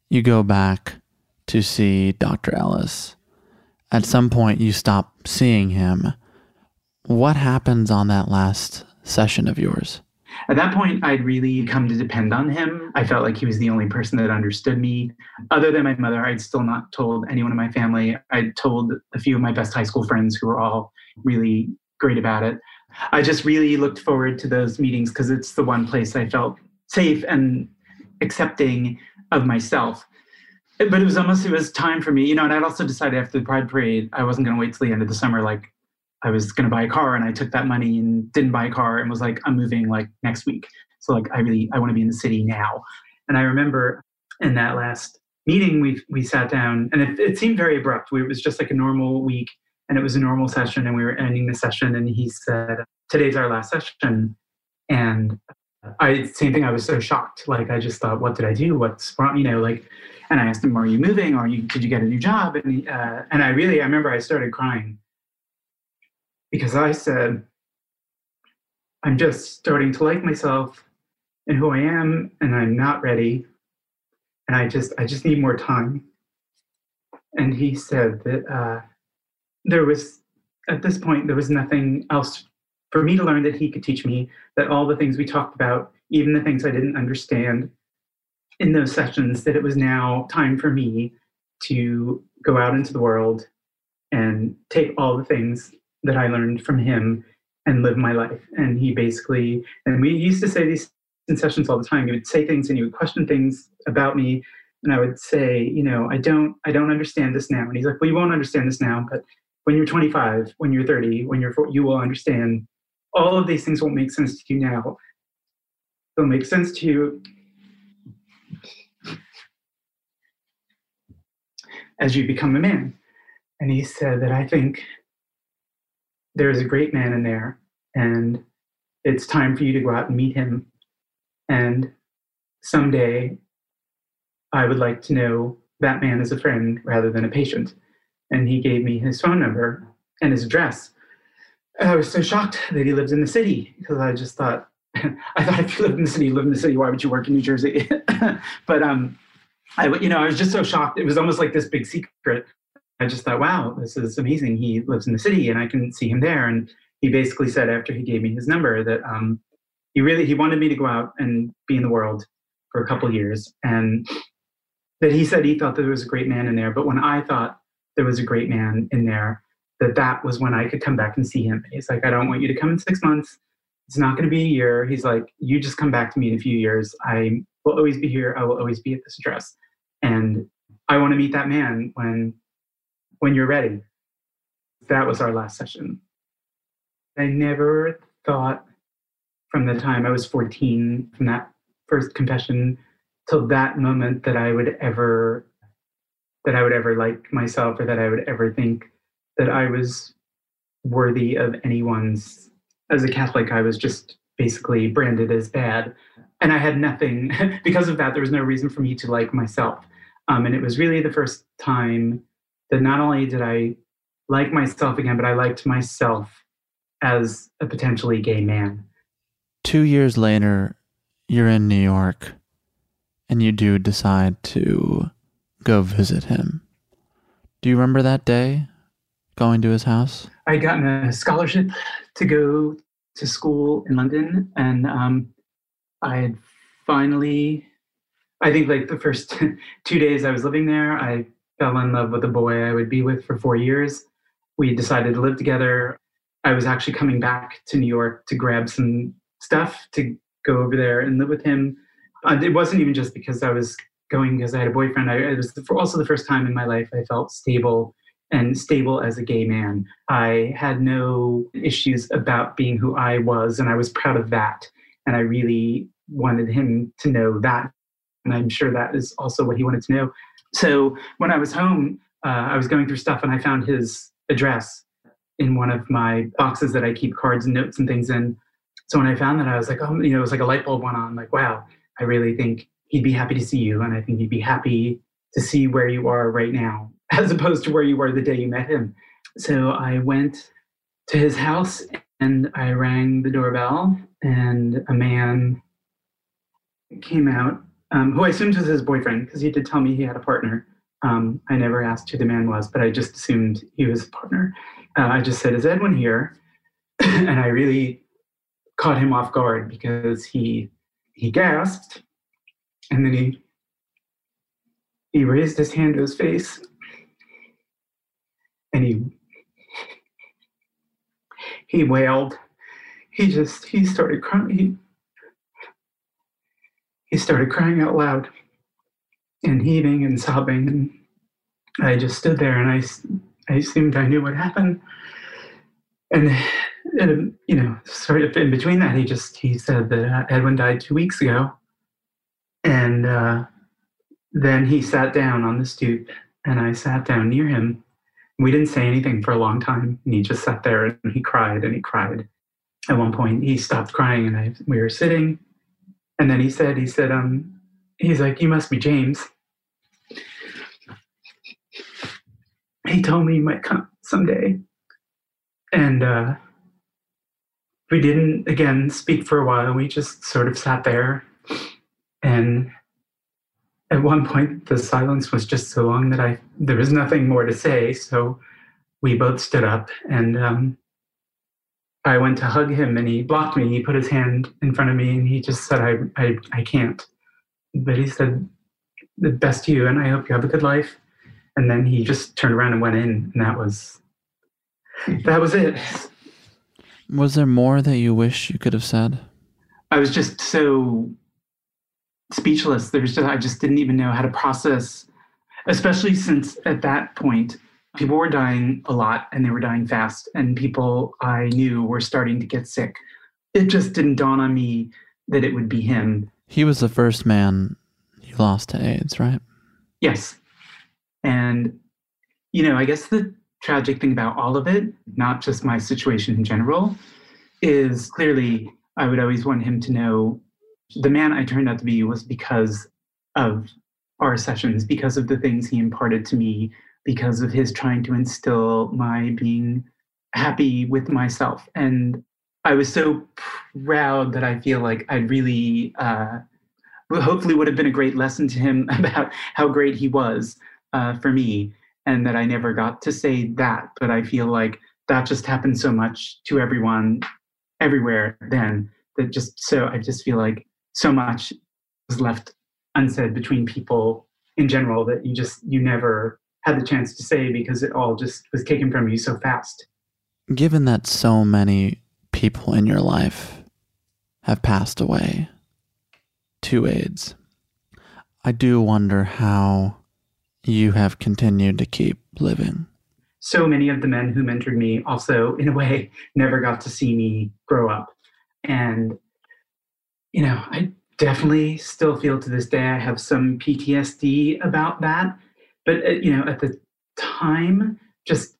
Speaker 4: you go back to see Dr. Ellis. At some point you stop seeing him. What happens on that last session of yours?
Speaker 6: At that point, I'd really come to depend on him. I felt like he was the only person that understood me. Other than my mother, I'd still not told anyone in my family. I'd told a few of my best high school friends who were all really great about it. I just really looked forward to those meetings because it's the one place I felt safe and accepting of myself. But it was almost it was time for me, you know. And I'd also decided after the Pride Parade, I wasn't going to wait till the end of the summer. Like I was going to buy a car and I took that money and didn't buy a car and was like, I'm moving like next week. So like, I really, I want to be in the city now. And I remember in that last meeting, we, we sat down and it, it seemed very abrupt. It was just like a normal week and it was a normal session and we were ending the session and he said, today's our last session. And I, same thing. I was so shocked. Like, I just thought, what did I do? What's wrong? You know, like, and I asked him, are you moving? Or you, did you get a new job? And, uh, and I really, I remember I started crying because I said, I'm just starting to like myself and who I am, and I'm not ready. And I just, I just need more time. And he said that uh, there was, at this point, there was nothing else for me to learn that he could teach me, that all the things we talked about, even the things I didn't understand in those sessions, that it was now time for me to go out into the world and take all the things that I learned from him and live my life. And he basically, and we used to say these in sessions all the time. He would say things and he would question things about me. And I would say, you know, I don't, I don't understand this now. And he's like, well, you won't understand this now, but when you're 25, when you're 30, when you're 40, you will understand all of these things won't make sense to you now. They'll make sense to you as you become a man. And he said that I think there's a great man in there, and it's time for you to go out and meet him. And someday I would like to know that man as a friend rather than a patient. And he gave me his phone number and his address. I was so shocked that he lives in the city because I just thought, I thought if you lived in the city, you live in the city, why would you work in New Jersey? but um, I, you know, I was just so shocked. It was almost like this big secret. I just thought, wow, this is amazing. He lives in the city, and I can see him there. And he basically said after he gave me his number that um, he really he wanted me to go out and be in the world for a couple years, and that he said he thought that there was a great man in there. But when I thought there was a great man in there, that that was when I could come back and see him. He's like, I don't want you to come in six months. It's not going to be a year. He's like, you just come back to me in a few years. I will always be here. I will always be at this address. And I want to meet that man when when you're ready. That was our last session. I never thought from the time I was 14, from that first confession till that moment that I would ever that I would ever like myself or that I would ever think that I was worthy of anyone's as a Catholic, I was just basically branded as bad. And I had nothing because of that, there was no reason for me to like myself. Um, and it was really the first time that not only did I like myself again, but I liked myself as a potentially gay man.
Speaker 4: Two years later, you're in New York and you do decide to go visit him. Do you remember that day going to his house?
Speaker 6: I had gotten a scholarship to go to school in London, and um, I had finally I think like the first two days I was living there, I fell in love with a boy I would be with for four years. We decided to live together. I was actually coming back to New York to grab some stuff to go over there and live with him. Uh, it wasn't even just because I was going because I had a boyfriend. I, it was also the first time in my life I felt stable and stable as a gay man. I had no issues about being who I was, and I was proud of that. And I really wanted him to know that and I'm sure that is also what he wanted to know. So when I was home, uh, I was going through stuff and I found his address in one of my boxes that I keep cards and notes and things in. So when I found that, I was like, oh, you know, it was like a light bulb went on. Like, wow, I really think he'd be happy to see you, and I think he'd be happy to see where you are right now, as opposed to where you were the day you met him. So I went to his house and I rang the doorbell, and a man came out um, who I assumed was his boyfriend because he did tell me he had a partner. Um, I never asked who the man was, but I just assumed he was a partner. Uh, I just said, "Is Edwin here?" and I really caught him off guard because he he gasped, and then he he raised his hand to his face, and he he wailed. He just he started crying. He, he started crying out loud and heaving and sobbing. And I just stood there and I, I assumed I knew what happened. And, and you know, sort of in between that, he just, he said that uh, Edwin died two weeks ago. And uh, then he sat down on the stoop and I sat down near him. We didn't say anything for a long time. And he just sat there and he cried and he cried. At one point, he stopped crying and I, we were sitting and then he said, he said, um, he's like, you must be James. He told me he might come someday. And uh, we didn't, again, speak for a while. We just sort of sat there. And at one point, the silence was just so long that I there was nothing more to say. So we both stood up and um, I went to hug him and he blocked me. He put his hand in front of me and he just said, I, I, I can't. But he said, the best to you and I hope you have a good life. And then he just turned around and went in and that was, that was it.
Speaker 4: Was there more that you wish you could have said?
Speaker 6: I was just so speechless. There's just, I just didn't even know how to process, especially since at that point, people were dying a lot and they were dying fast, and people I knew were starting to get sick. It just didn't dawn on me that it would be him.
Speaker 4: He was the first man you lost to AIDS, right?
Speaker 6: Yes. And, you know, I guess the tragic thing about all of it, not just my situation in general, is clearly I would always want him to know the man I turned out to be was because of our sessions, because of the things he imparted to me, because of his trying to instill my being happy with myself. And I was so proud that I feel like I really, uh, hopefully, would have been a great lesson to him about how great he was uh, for me, and that I never got to say that. But I feel like that just happened so much to everyone, everywhere. Then that just so I just feel like so much was left unsaid between people in general that you just you never had the chance to say because it all just was taken from you so fast.
Speaker 4: Given that so many people in your life have passed away to AIDS, I do wonder how you have continued to keep living.
Speaker 6: So many of the men who mentored me also, in a way, never got to see me grow up. And, you know, I definitely still feel to this day I have some PTSD about that. But, uh, you know, at the time, just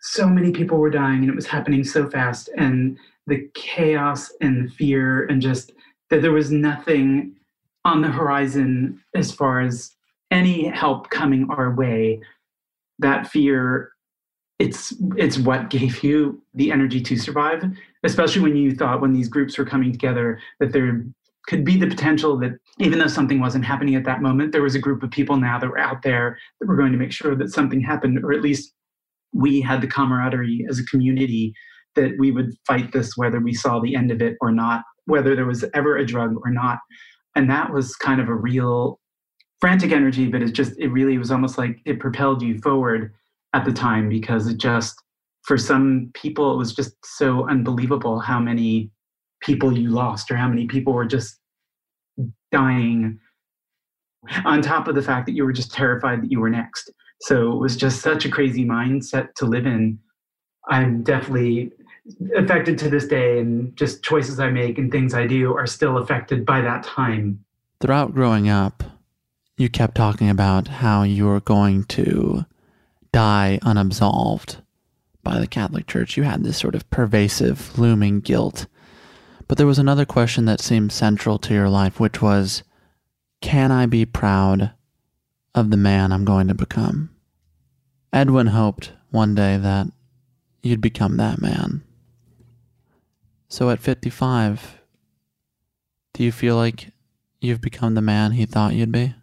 Speaker 6: so many people were dying and it was happening so fast. And the chaos and the fear, and just that there was nothing on the horizon as far as any help coming our way. That fear it's it's what gave you the energy to survive especially when you thought when these groups were coming together that there could be the potential that even though something wasn't happening at that moment there was a group of people now that were out there that were going to make sure that something happened or at least we had the camaraderie as a community that we would fight this whether we saw the end of it or not whether there was ever a drug or not. And that was kind of a real frantic energy but it just it really was almost like it propelled you forward at the time because it just for some people it was just so unbelievable how many people you lost or how many people were just dying on top of the fact that you were just terrified that you were next. So it was just such a crazy mindset to live in. I'm definitely affected to this day and just choices i make and things i do are still affected by that time.
Speaker 4: Throughout growing up you kept talking about how you were going to die unabsolved by the Catholic Church. You had this sort of pervasive, looming guilt. But there was another question that seemed central to your life, which was Can I be proud of the man I'm going to become? Edwin hoped one day that you'd become that man. So at 55, do you feel like you've become the man he thought you'd be?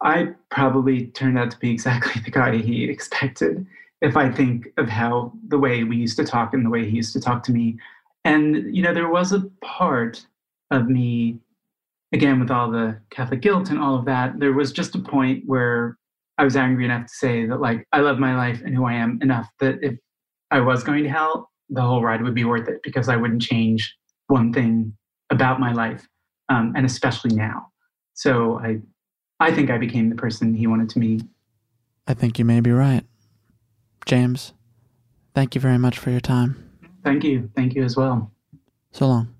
Speaker 6: I probably turned out to be exactly the guy he expected if I think of how the way we used to talk and the way he used to talk to me. And, you know, there was a part of me, again, with all the Catholic guilt and all of that, there was just a point where I was angry enough to say that, like, I love my life and who I am enough that if I was going to hell, the whole ride would be worth it because I wouldn't change one thing about my life, um, and especially now. So I I think I became the person he wanted to be.
Speaker 4: I think you may be right. James, thank you very much for your time.
Speaker 6: Thank you. Thank you as well.
Speaker 4: So long.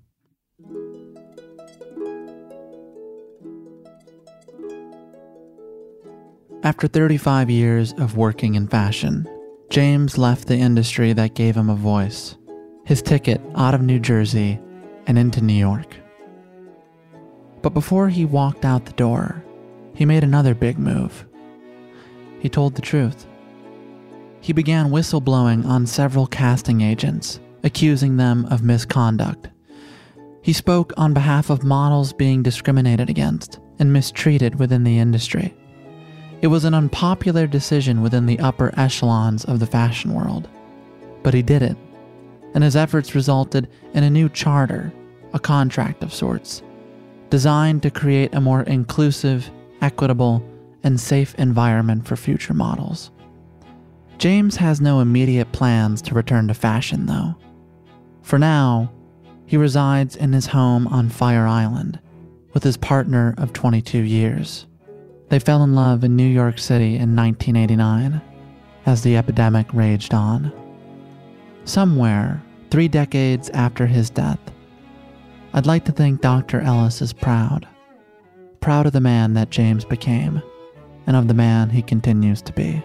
Speaker 4: After 35 years of working in fashion, James left the industry that gave him a voice, his ticket out of New Jersey and into New York. But before he walked out the door, he made another big move. He told the truth. He began whistleblowing on several casting agents, accusing them of misconduct. He spoke on behalf of models being discriminated against and mistreated within the industry. It was an unpopular decision within the upper echelons of the fashion world. But he did it, and his efforts resulted in a new charter, a contract of sorts, designed to create a more inclusive equitable, and safe environment for future models. James has no immediate plans to return to fashion, though. For now, he resides in his home on Fire Island with his partner of 22 years. They fell in love in New York City in 1989. as the epidemic raged on. Somewhere, three decades after his death, I'd like to think Dr. Ellis is proud. Proud of the man that James became, and of the man he continues to be.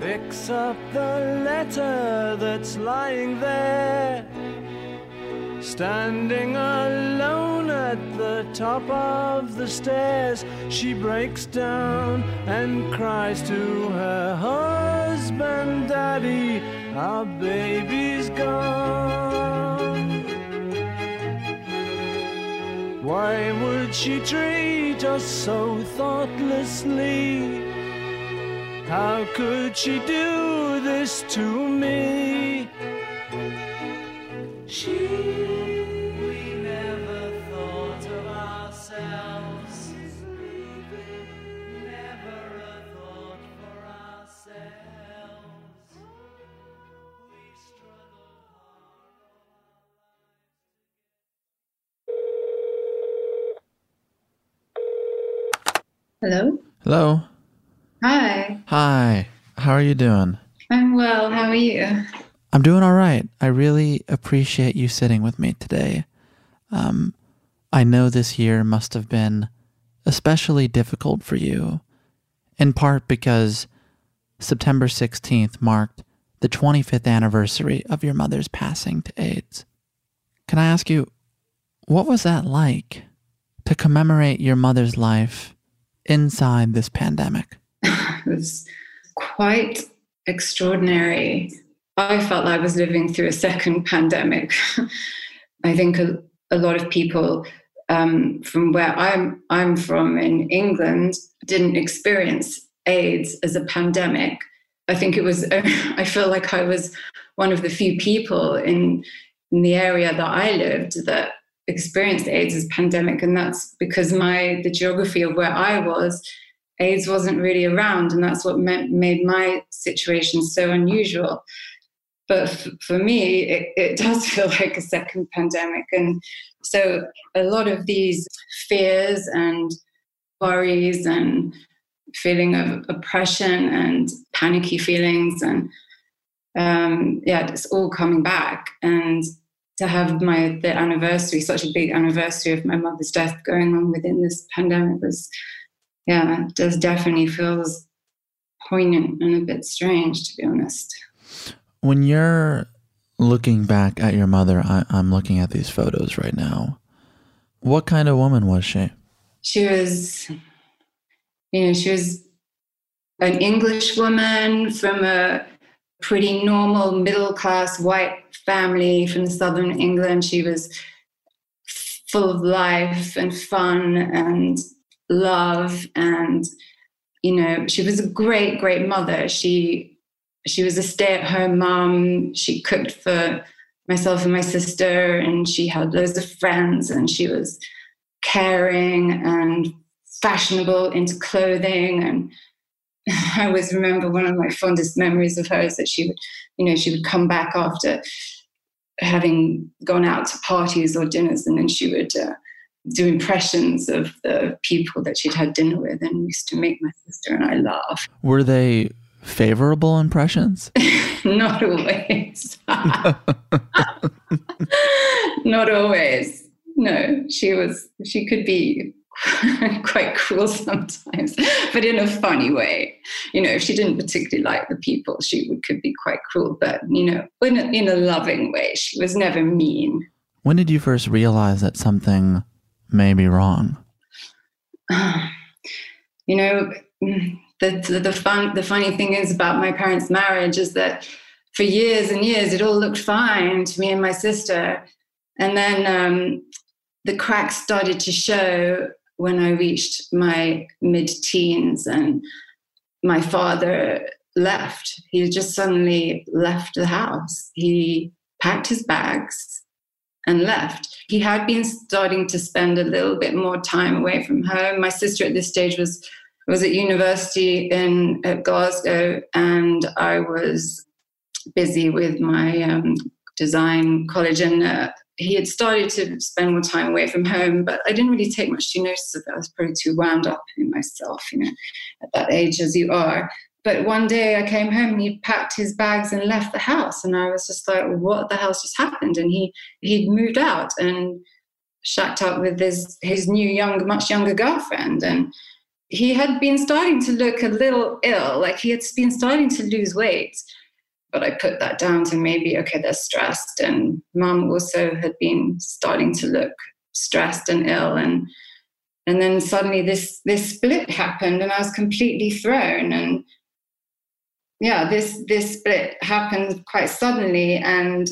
Speaker 7: Picks up the letter that's lying there Standing alone at the top of the stairs, she breaks down and cries to her husband, Daddy, our baby's gone. Why would she treat us so thoughtlessly? How could she do this to me? She never thought of ourselves.
Speaker 8: Hello.
Speaker 4: Hello.
Speaker 8: Hi.
Speaker 4: Hi. How are you doing?
Speaker 8: I'm well. How are you?
Speaker 4: I'm doing all right. I really appreciate you sitting with me today. Um, I know this year must have been especially difficult for you, in part because September 16th marked the 25th anniversary of your mother's passing to AIDS. Can I ask you, what was that like to commemorate your mother's life inside this pandemic?
Speaker 8: it was quite extraordinary. I felt like I was living through a second pandemic. I think a, a, lot of people um, from where I'm I'm from in England didn't experience AIDS as a pandemic. I think it was. I feel like I was one of the few people in in the area that I lived that experienced AIDS as a pandemic, and that's because my the geography of where I was, AIDS wasn't really around, and that's what made my situation so unusual. But f- for me, it, it does feel like a second pandemic, and so a lot of these fears and worries and feeling of oppression and panicky feelings and um, yeah, it's all coming back and to have my the anniversary, such a big anniversary of my mother's death going on within this pandemic was, yeah, does definitely feels poignant and a bit strange to be honest.
Speaker 4: When you're looking back at your mother, I, I'm looking at these photos right now. What kind of woman was she?
Speaker 8: She was, you know, she was an English woman from a pretty normal middle class white family from southern England. She was full of life and fun and love and you know she was a great great mother she she was a stay-at-home mom she cooked for myself and my sister and she had loads of friends and she was caring and fashionable into clothing and I always remember one of my fondest memories of her is that she would, you know, she would come back after having gone out to parties or dinners, and then she would uh, do impressions of the people that she'd had dinner with, and used to make my sister and I laugh.
Speaker 4: Were they favorable impressions?
Speaker 8: Not always. Not always. No, she was. She could be quite cruel sometimes, but in a funny way. You know, if she didn't particularly like the people, she would, could be quite cruel, but, you know, in a, in a loving way. She was never mean.
Speaker 4: When did you first realize that something may be wrong?
Speaker 8: you know, the, the, fun, the funny thing is about my parents' marriage is that for years and years, it all looked fine to me and my sister. And then um, the cracks started to show when I reached my mid teens and my father left. He just suddenly left the house. He packed his bags and left. He had been starting to spend a little bit more time away from home. My sister at this stage was was at university in at Glasgow, and I was busy with my um, design college, and uh, he had started to spend more time away from home. But I didn't really take much to notice of that. I was probably too wound up in myself, you know, at that age as you are. But one day I came home and he packed his bags and left the house, and I was just like, "What the hell's just happened?" And he he'd moved out and shacked up with his his new young, much younger girlfriend, and he had been starting to look a little ill, like he had been starting to lose weight. But I put that down to maybe okay, they're stressed, and mum also had been starting to look stressed and ill, and and then suddenly this this split happened, and I was completely thrown and yeah, this this split happened quite suddenly, and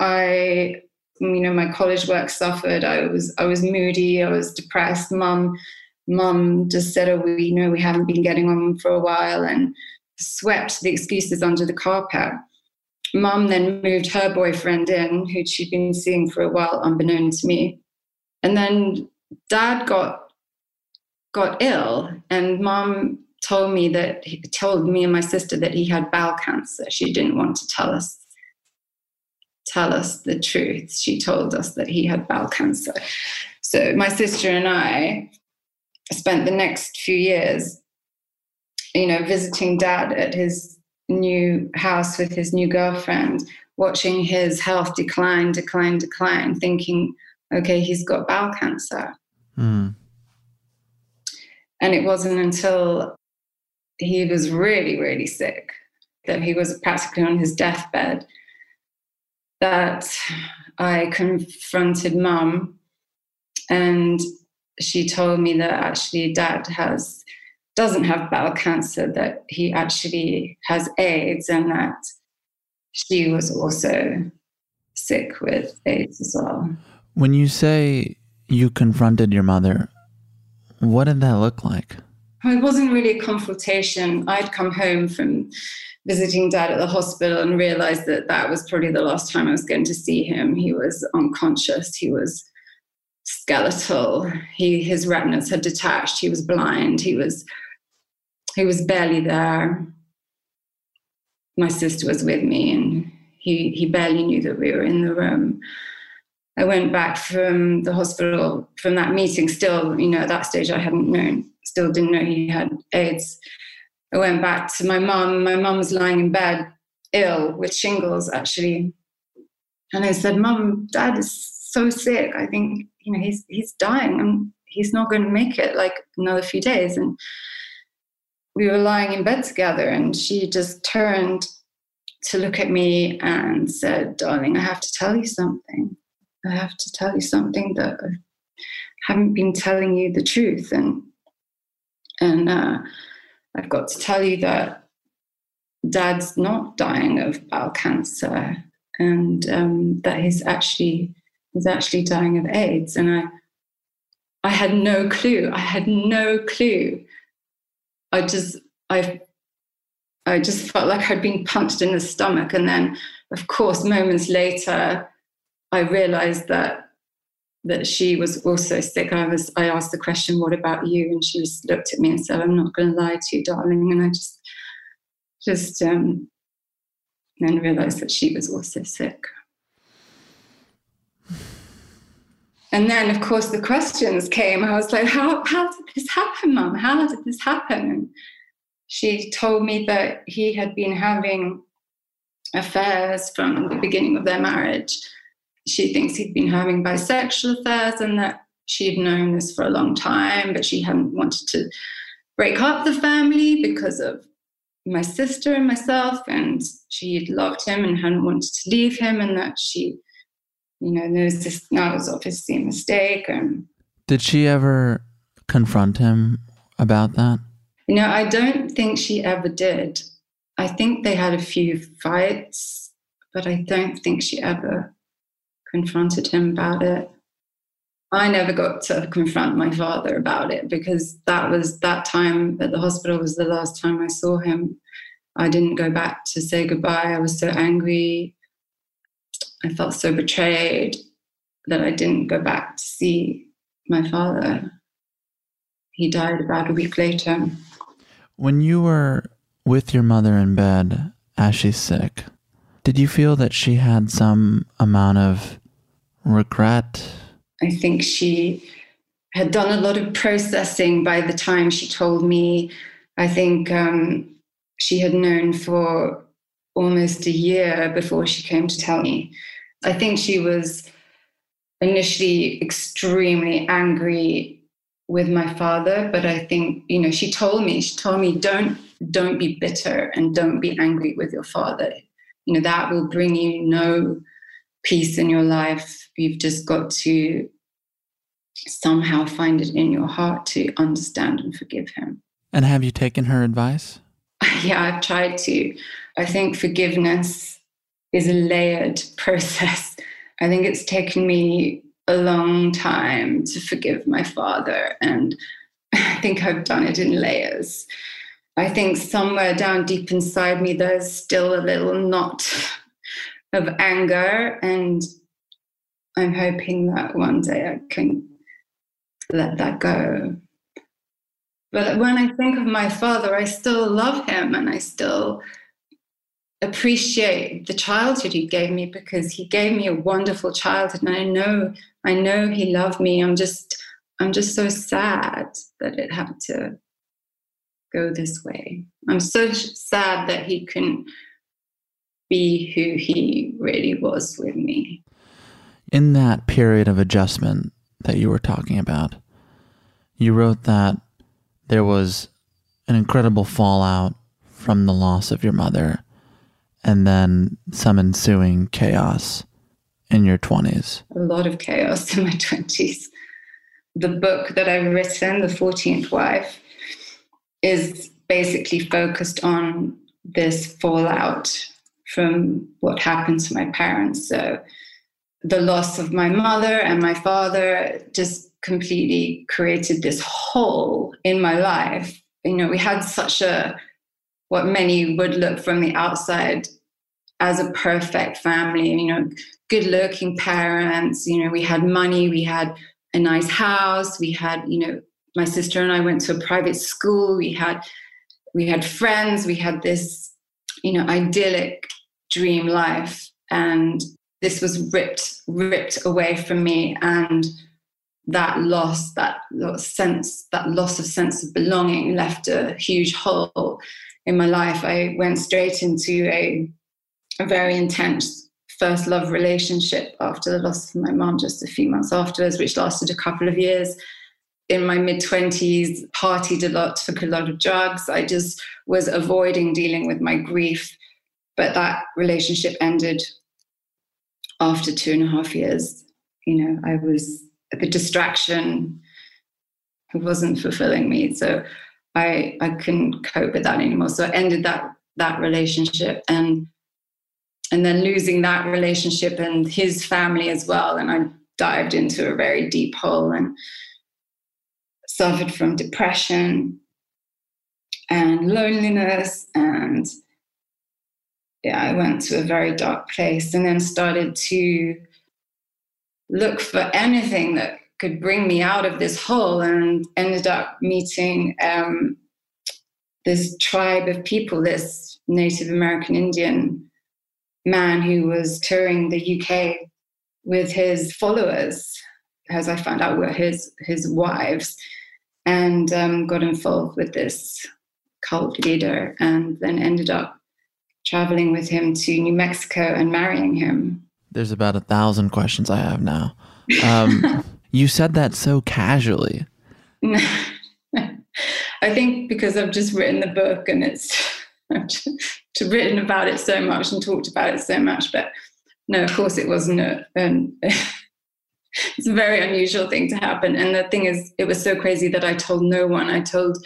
Speaker 8: I, you know, my college work suffered. I was I was moody. I was depressed. Mum, mum just said, "Oh, we you know we haven't been getting on for a while," and swept the excuses under the carpet. Mum then moved her boyfriend in, who she'd been seeing for a while, unbeknown to me, and then Dad got got ill, and Mum told me that he told me and my sister that he had bowel cancer. She didn't want to tell us tell us the truth. She told us that he had bowel cancer. So my sister and I spent the next few years, you know, visiting dad at his new house with his new girlfriend, watching his health decline, decline, decline, thinking, okay, he's got bowel cancer. Mm. And it wasn't until he was really, really sick, that he was practically on his deathbed, that I confronted mum and she told me that actually dad has doesn't have bowel cancer, that he actually has AIDS and that she was also sick with AIDS as well.
Speaker 4: When you say you confronted your mother, what did that look like?
Speaker 8: it wasn't really a confrontation. I'd come home from visiting dad at the hospital and realized that that was probably the last time I was going to see him. He was unconscious. He was skeletal. He his retinas had detached. He was blind. He was he was barely there. My sister was with me, and he he barely knew that we were in the room. I went back from the hospital from that meeting. Still, you know, at that stage, I hadn't known still didn't know he had AIDS. I went back to my mum. My mum was lying in bed, ill with shingles, actually. And I said, Mum, Dad is so sick. I think, you know, he's he's dying and he's not going to make it like another few days. And we were lying in bed together and she just turned to look at me and said, Darling, I have to tell you something. I have to tell you something that I haven't been telling you the truth. And and uh, I've got to tell you that dad's not dying of bowel cancer and um, that he's actually he's actually dying of AIDS. And I I had no clue. I had no clue. I just I I just felt like I'd been punched in the stomach. And then of course moments later I realized that that she was also sick. I was I asked the question, "What about you?" And she just looked at me and said, "I'm not going to lie to you, darling." And I just just um, then realized that she was also sick. And then, of course, the questions came. I was like, "How how did this happen, Mum? How did this happen?" And she told me that he had been having affairs from the beginning of their marriage she thinks he'd been having bisexual affairs and that she'd known this for a long time, but she hadn't wanted to break up the family because of my sister and myself, and she loved him and hadn't wanted to leave him, and that she, you know, knows this now was obviously a mistake. And
Speaker 4: did she ever confront him about that?
Speaker 8: You know, I don't think she ever did. I think they had a few fights, but I don't think she ever confronted him about it. I never got to confront my father about it because that was that time at the hospital was the last time I saw him. I didn't go back to say goodbye. I was so angry. I felt so betrayed that I didn't go back to see my father. He died about a week later.
Speaker 4: When you were with your mother in bed as she's sick, Did you feel that she had some amount of regret?
Speaker 8: I think she had done a lot of processing by the time she told me. I think um, she had known for almost a year before she came to tell me. I think she was initially extremely angry with my father, but I think, you know, she told me, she told me, don't don't be bitter and don't be angry with your father. You know, that will bring you no peace in your life. You've just got to somehow find it in your heart to understand and forgive him.
Speaker 4: And have you taken her advice?
Speaker 8: yeah, I've tried to. I think forgiveness is a layered process. I think it's taken me a long time to forgive my father, and I think I've done it in layers. I think somewhere down deep inside me, there's still a little knot of anger, and I'm hoping that one day I can let that go. But when I think of my father, I still love him and I still appreciate the childhood he gave me because he gave me a wonderful childhood and I know I know he loved me. I'm just I'm just so sad that it had to go this way. I'm so sad that he couldn't be who he really was with me.
Speaker 4: In that period of adjustment that you were talking about, you wrote that there was an incredible fallout from the loss of your mother and then some ensuing chaos in your 20s?
Speaker 8: A lot of chaos in my 20s. The book that I've written, The 14th Wife, is basically focused on this fallout from what happened to my parents. So, the loss of my mother and my father just completely created this hole in my life. You know, we had such a, what many would look from the outside as a perfect family, you know, good looking parents, you know, we had money, we had a nice house, we had, you know, my sister and I went to a private school, we had we had friends, we had this, you know, idyllic dream life. And this was ripped, ripped away from me. And that loss, that sense, that loss of sense of belonging left a huge hole in my life. I went straight into a, a very intense first love relationship after the loss of my mom just a few months afterwards, which lasted a couple of years. In my mid 20s, partied a lot, took a lot of drugs. I just was avoiding dealing with my grief. But that relationship ended after two and a half years. You know, I was the distraction wasn't fulfilling me. So I I couldn't cope with that anymore. So I ended that that relationship and and then losing that relationship and his family as well. And I dived into a very deep hole and suffered from depression and loneliness and yeah, I went to a very dark place and then started to look for anything that could bring me out of this hole and ended up meeting um, this tribe of people, this Native American Indian man who was touring the UK with his followers, as I found out were his his wives, and um, got involved with this cult leader, and then ended up traveling with him to New Mexico and marrying him.
Speaker 4: There's about a thousand questions I have now. Um, you said that so casually.
Speaker 8: I think because I've just written the book and it's I've written about it so much and talked about it so much. But no, of course, it wasn't a, an, it's a very unusual thing to happen. And the thing is, it was so crazy that I told no one. I told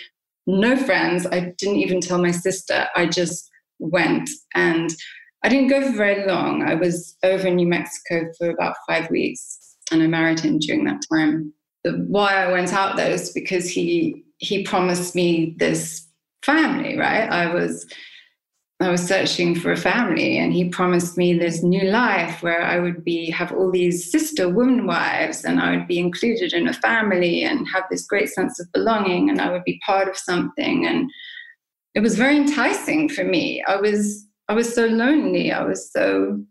Speaker 8: no friends. I didn't even tell my sister. I just went and I didn't go for very long. I was over in New Mexico for about five weeks and I married him during that time. The, why I went out there was because he he promised me this family, right? I was I was searching for a family and he promised me this new life where I would be have all these sister woman wives and I would be included in a family and have this great sense of belonging and I would be part of something and it was very enticing for me. I was I was so lonely. I was so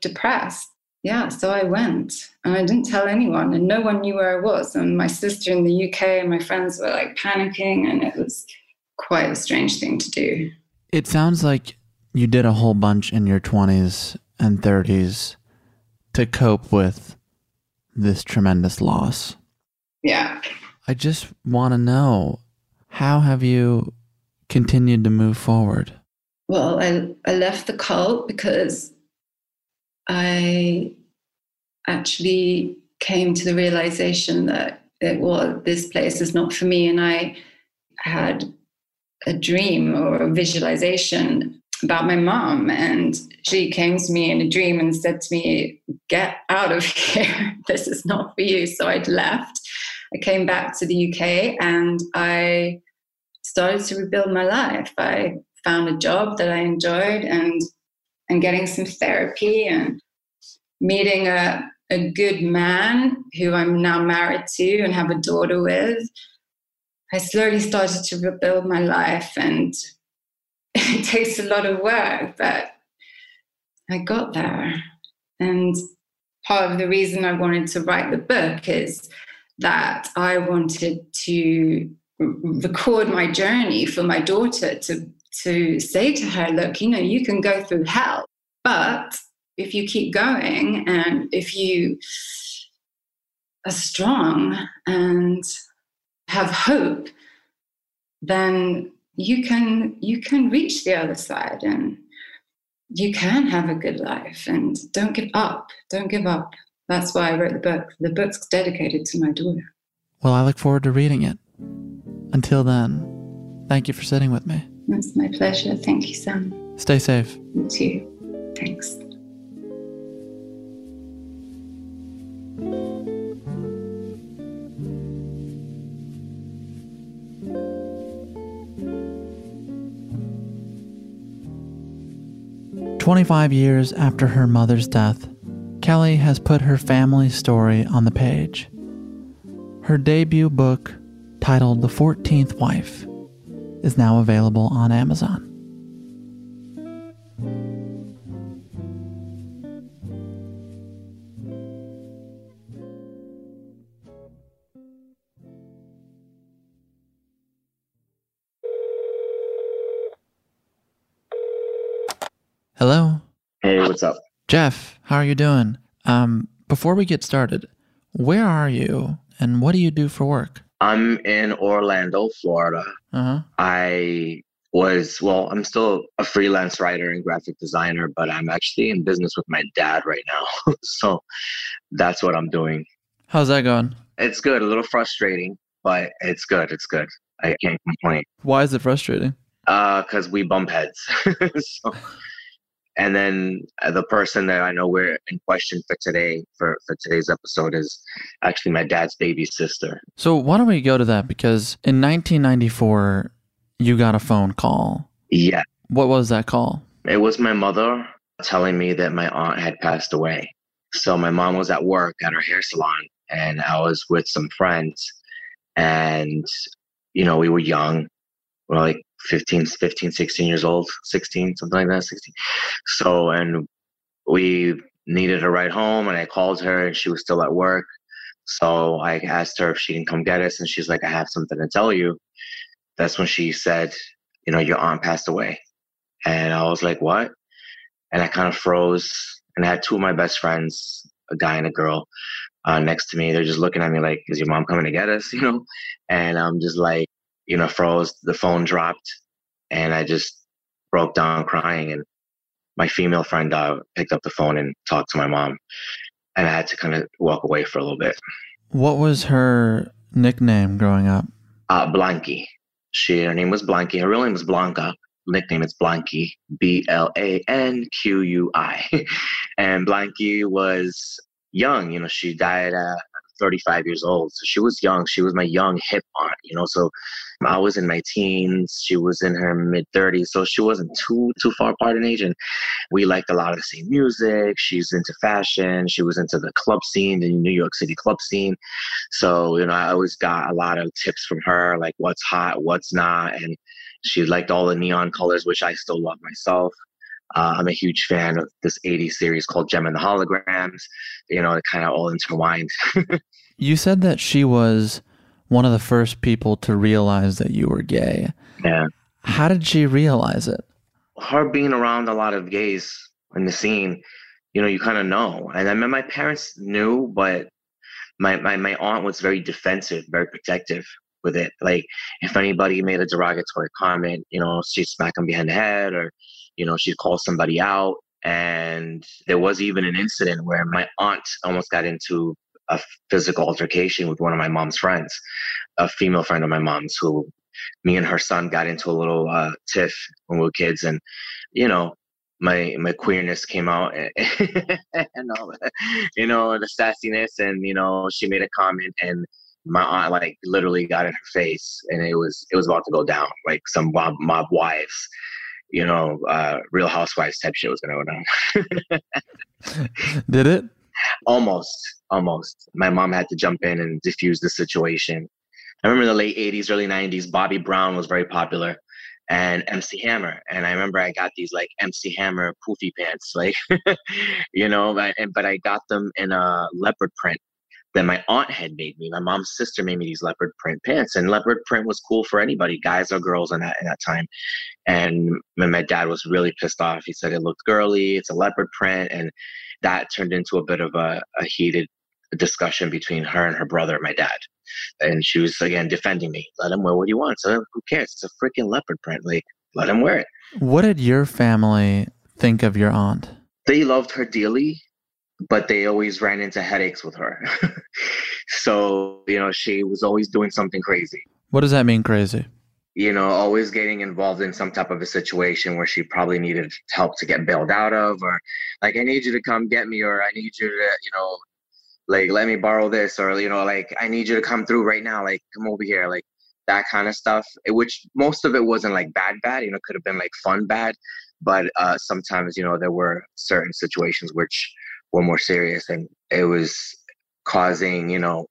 Speaker 8: depressed. Yeah, so I went and I didn't tell anyone, and no one knew where I was. And my sister in the UK and my friends were like panicking, and it was quite a strange thing to do.
Speaker 4: It sounds like you did a whole bunch in your 20s and 30s to cope with this tremendous loss.
Speaker 8: Yeah.
Speaker 4: I just want to know how have you continued to move forward?
Speaker 8: Well, I, I left the cult because I actually came to the realization that it was this place is not for me, and I had a dream or a visualization about my mom, and she came to me in a dream and said to me, "Get out of here! this is not for you." So I'd left. I came back to the UK and I started to rebuild my life. I found a job that I enjoyed and and getting some therapy and meeting a, a good man who I'm now married to and have a daughter with. I slowly started to rebuild my life and it takes a lot of work, but I got there. And part of the reason I wanted to write the book is that I wanted to record my journey for my daughter to to say to her, look, you know, you can go through hell, but if you keep going and if you are strong and have hope, then you can you can reach the other side and you can have a good life and don't give up. Don't give up. That's why I wrote the book. The book's dedicated to my daughter.
Speaker 4: Well, I look forward to reading it. Until then, thank you for sitting with me.
Speaker 8: It's my pleasure. Thank you, Sam.
Speaker 4: Stay safe.
Speaker 8: You too. Thanks.
Speaker 4: Twenty-five years after her mother's death, Kelly has put her family story on the page. Her debut book, titled The 14th Wife, is now available on Amazon. Hello,
Speaker 9: Hey, what's up?
Speaker 4: Jeff. How are you doing? Um, before we get started, where are you and what do you do for work?
Speaker 9: I'm in Orlando, Florida.
Speaker 4: Uh huh.
Speaker 9: I was, well, I'm still a freelance writer and graphic designer, but I'm actually in business with my dad right now. so that's what I'm doing.
Speaker 4: How's that going?
Speaker 9: It's good, a little frustrating, but it's good. It's good. I can't complain.
Speaker 4: Why is it frustrating?
Speaker 9: Uh, cause we bump heads. so, and then uh, the person that I know we're in question for today, for, for today's episode is actually my dad's baby sister.
Speaker 4: So why don't we go to that? Because in 1994, you got a phone call.
Speaker 9: Yeah.
Speaker 4: What was that call?
Speaker 9: It was my mother telling me that my aunt had passed away. So my mom was at work at her hair salon and I was with some friends and you know, we were young. We were like 15, 15, 16 years old, 16, something like that, 16. So and we needed a ride home and I called her and she was still at work. So I asked her if she can come get us and she's like, I have something to tell you. That's when she said, you know, your aunt passed away. And I was like, what? And I kind of froze. And I had two of my best friends, a guy and a girl, uh, next to me. They're just looking at me like, is your mom coming to get us? You know? And I'm just like, you know, froze. The phone dropped. And I just broke down crying. And my female friend uh, picked up the phone and talked to my mom. And I had to kind of walk away for a little bit.
Speaker 4: What was her nickname growing up?
Speaker 9: Uh, Blanqui. She, her name was Blanqui. Her real name was Blanca. Nickname is Blanqui. B L A N Q U I. And Blanqui was young. You know, she died at 35 years old. So she was young. She was my young hip aunt. You know, so I was in my teens. She was in her mid 30s. So she wasn't too too far apart in age. And we liked a lot of the same music. She's into fashion. She was into the club scene, the New York City club scene. So, you know, I always got a lot of tips from her, like what's hot, what's not. And she liked all the neon colors, which I still love myself. Uh, I'm a huge fan of this 80s series called Jem and the Holograms. You know, it kind of all intertwined.
Speaker 4: you said that she was one of the first people to realize that you were gay.
Speaker 9: Yeah.
Speaker 4: How did she realize it?
Speaker 9: Her being around a lot of gays in the scene, you know, you kind of know. And I mean, my parents knew, but my, my, my aunt was very defensive, very protective with it. Like if anybody made a derogatory comment, you know, she'd smack them behind the head or, you know, she'd call somebody out. And there was even an incident where my aunt almost got into a physical altercation with one of my mom's friends, a female friend of my mom's who me and her son got into a little uh, tiff when we were kids. And, you know, my my queerness came out and, and all you know, the sassiness and, you know, she made a comment and my aunt like literally got in her face and it was it was about to go down like some mob mob wives you know uh real housewives type shit was gonna go
Speaker 4: down. Did it?
Speaker 9: Almost almost. My mom had to jump in and diffuse the situation. I remember in the late 80s early 90s bobby brown was very popular and MC Hammer. And I remember I got these like MC Hammer poofy pants, like, you know, but, but I got them in a leopard print that my aunt had made me. My mom's sister made me these leopard print pants, and leopard print was cool for anybody, guys or girls, in that in that time. And my dad was really pissed off. He said it looked girly. It's a leopard print, and that turned into a bit of a, a heated discussion between her and her brother, my dad. And she was again defending me. Let him wear what he wants. So who cares? It's a freaking leopard print. Like, let him wear it.
Speaker 4: What did your family think of your aunt?
Speaker 9: They loved her dearly but they always ran into headaches with her. so, you know, she was always doing something crazy.
Speaker 4: What does that mean, crazy?
Speaker 9: You know, always getting involved in some type of a situation where she probably needed help to get bailed out of, or like, I need you to come get me, or I need you to, you know, like, let me borrow this, or, you know, like, I need you to come through right now, like, come over here, like, that kind of stuff, which most of it wasn't like bad, bad, you know, could have been like fun, bad. But uh, sometimes, you know, there were certain situations which, were more serious and it was causing you know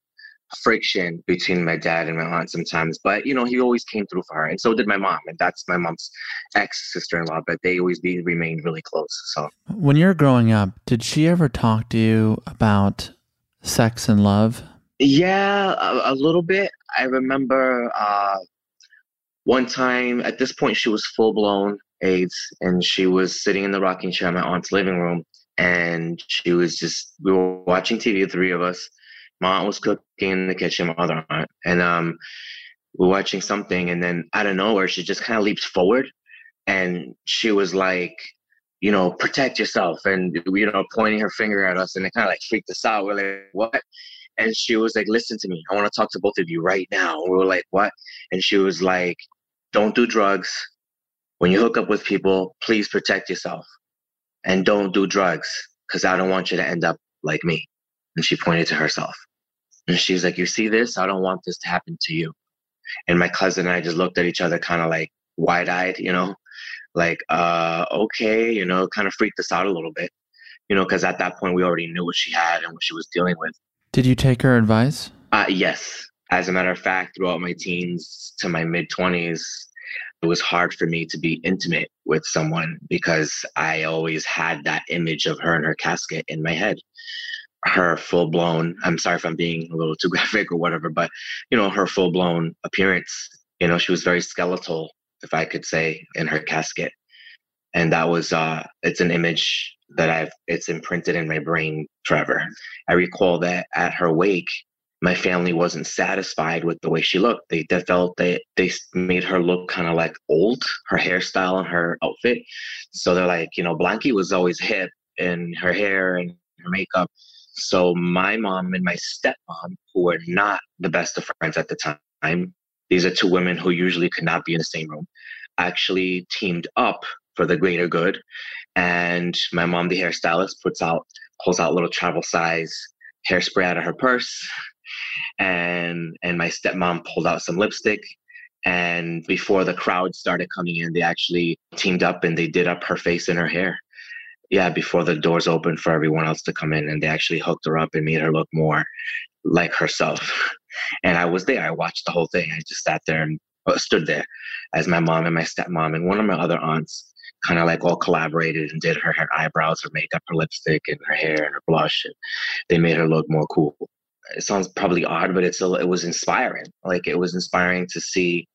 Speaker 9: friction between my dad and my aunt sometimes but you know he always came through for her and so did my mom and that's my mom's ex sister-in-law but they always be remained really close so.
Speaker 4: When you're growing up did she ever talk to you about sex and love?
Speaker 9: Yeah a, a little bit. I remember uh one time at this point she was full blown aids and she was sitting in the rocking chair in my aunt's living room and she was just we were watching TV, three of us. My aunt was cooking in the kitchen, my other aunt, and um, we were watching something, and then out of nowhere, she just kind of leaps forward, and she was like, you know, protect yourself, and you know, pointing her finger at us, and it kind of like freaked us out. We're like, what? And she was like, listen to me, I want to talk to both of you right now. And we were like, what? And she was like, don't do drugs. When you hook up with people, please protect yourself and don't do drugs because I don't want you to end up like me. And she pointed to herself. And she's like, You see this? I don't want this to happen to you. And my cousin and I just looked at each other kind of like wide eyed, you know, like, uh, okay, you know, kind of freaked us out a little bit, you know, because at that point we already knew what she had and what she was dealing with.
Speaker 4: Did you take her advice?
Speaker 9: Uh, yes. As a matter of fact, throughout my teens to my mid 20s, it was hard for me to be intimate with someone because I always had that image of her in her casket in my head. Her full blown, I'm sorry if I'm being a little too graphic or whatever, but you know, her full blown appearance, you know, she was very skeletal, if I could say, in her casket. And that was, uh, it's an image that I've, it's imprinted in my brain forever. I recall that at her wake, my family wasn't satisfied with the way she looked. They, they felt that they made her look kind of like old, her hairstyle and her outfit. So they're like, you know, Blanqui was always hip in her hair and her makeup. So my mom and my stepmom, who were not the best of friends at the time, these are two women who usually could not be in the same room, actually teamed up for the greater good. And my mom, the hairstylist, puts out pulls out little travel size hairspray out of her purse and and my stepmom pulled out some lipstick and before the crowd started coming in they actually teamed up and they did up her face and her hair yeah before the doors opened for everyone else to come in and they actually hooked her up and made her look more like herself and i was there i watched the whole thing i just sat there and uh, stood there as my mom and my stepmom and one of my other aunts kind of like all collaborated and did her, her eyebrows, her makeup, her lipstick, and her hair and her blush, and they made her look more cool. It sounds probably odd, but it's a, it was inspiring. Like it was inspiring to see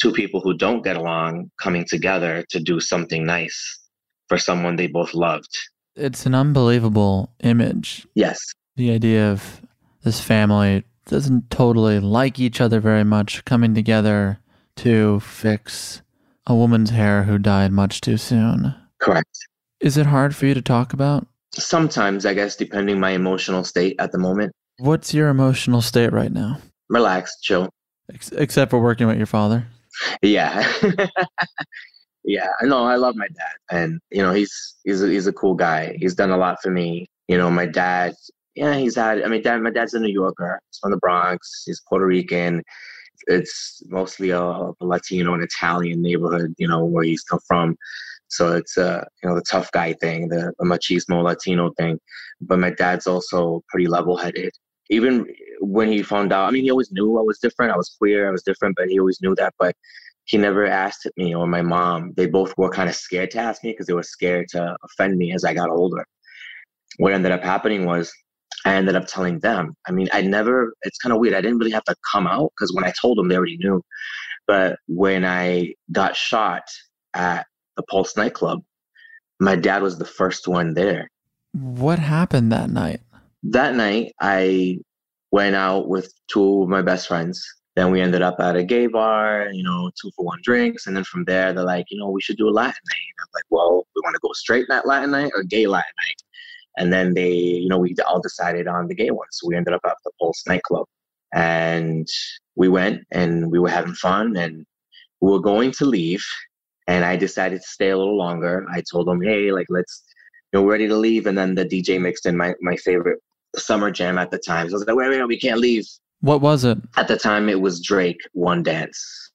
Speaker 9: two people who don't get along coming together to do something nice for someone they both loved.
Speaker 4: It's an unbelievable image.
Speaker 9: Yes.
Speaker 4: The idea of this family doesn't totally like each other very much coming together to fix a woman's hair who died much too soon.
Speaker 9: Correct.
Speaker 4: Is it hard for you to talk about?
Speaker 9: Sometimes, I guess, depending my emotional state at the moment.
Speaker 4: What's your emotional state right now?
Speaker 9: Relaxed, chill.
Speaker 4: Ex- except for working with your father.
Speaker 9: Yeah. yeah. No, I love my dad, and you know he's he's a, he's a cool guy. He's done a lot for me. You know, my dad. Yeah, he's had. I mean, dad. My dad's a New Yorker. He's from the Bronx. He's Puerto Rican. It's mostly a, a Latino and Italian neighborhood. You know where he's come from. So it's uh, you know the tough guy thing, the, the machismo Latino thing. But my dad's also pretty level-headed. Even when he found out, I mean, he always knew I was different. I was queer. I was different, but he always knew that. But he never asked me or my mom. They both were kind of scared to ask me because they were scared to offend me as I got older. What ended up happening was I ended up telling them. I mean, I never, it's kind of weird. I didn't really have to come out because when I told them, they already knew. But when I got shot at the Pulse nightclub, my dad was the first one there.
Speaker 4: What happened that night?
Speaker 9: That night, I went out with two of my best friends then we ended up at a gay bar, you know, two for one drinks. And then from there, they're like, you know, we should do a Latin night. And I'm like, well, we want to go straight that Latin night or gay Latin night. And then they, you know, we all decided on the gay one. So we ended up at the Pulse nightclub. And we went and we were having fun and we were going to leave. And I decided to stay a little longer. I told them, hey, like, let's, you know, we're ready to leave. And then the DJ mixed in my, my favorite summer jam at the time. So I was like, wait, wait, we can't leave.
Speaker 4: What was it?
Speaker 9: At the time, it was Drake, One Dance.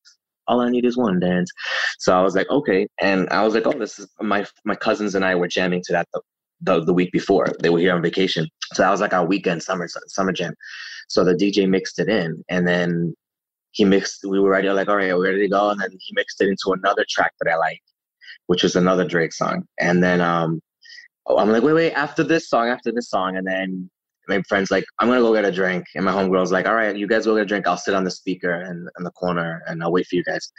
Speaker 9: All I need is one dance. So I was like, okay. And I was like, oh, this is my my cousins and I were jamming to that the, the, the week before. They were here on vacation. So that was like our weekend summer summer jam. So the DJ mixed it in, and then he mixed. We were ready, like, all right, we're ready to go. And then he mixed it into another track that I like, which was another Drake song. And then um, I'm like, wait, wait, after this song, after this song, and then my friend's like, I'm gonna go get a drink, and my homegirl's like, all right, you guys go get a drink. I'll sit on the speaker and in the corner, and I'll wait for you guys.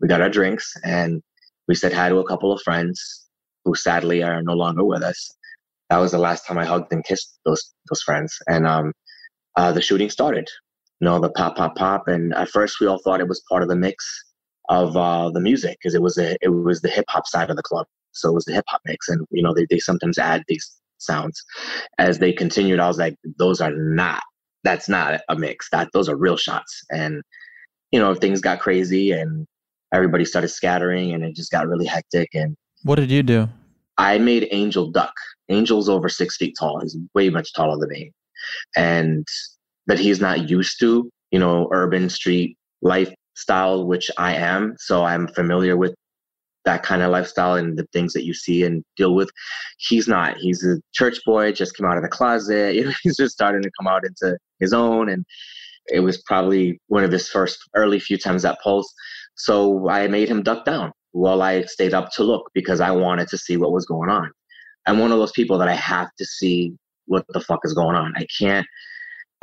Speaker 9: We got our drinks, and we said hi to a couple of friends who sadly are no longer with us. That was the last time I hugged and kissed those those friends, and um, uh, the shooting started. You know, the pop, pop, pop, and at first we all thought it was part of the mix of uh, the music because it was a it was the hip hop side of the club, so it was the hip hop mix, and you know they they sometimes add these sounds. As they continued, I was like, those are not, that's not a mix. That those are real shots. And, you know, things got crazy and everybody started scattering and it just got really hectic. And
Speaker 4: what did you do?
Speaker 9: I made Angel duck. Angel's over six feet tall. He's way much taller than me. And but he's not used to, you know, urban street lifestyle, which I am. So I'm familiar with that kind of lifestyle and the things that you see and deal with. He's not. He's a church boy, just came out of the closet. You know, he's just starting to come out into his own. And it was probably one of his first early few times at Pulse. So I made him duck down while I stayed up to look because I wanted to see what was going on. I'm one of those people that I have to see what the fuck is going on. I can't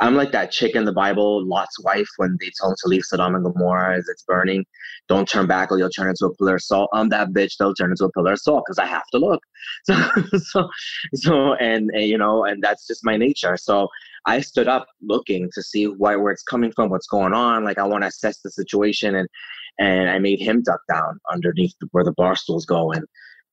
Speaker 9: I'm like that chick in the Bible, Lot's wife, when they tell him to leave Sodom and Gomorrah as it's burning. Don't turn back or you'll turn into a pillar of salt. I'm that bitch that'll turn into a pillar of salt because I have to look. So, so, so and, and, you know, and that's just my nature. So I stood up looking to see why, where it's coming from, what's going on. Like I want to assess the situation, and and I made him duck down underneath where the bar stools go. And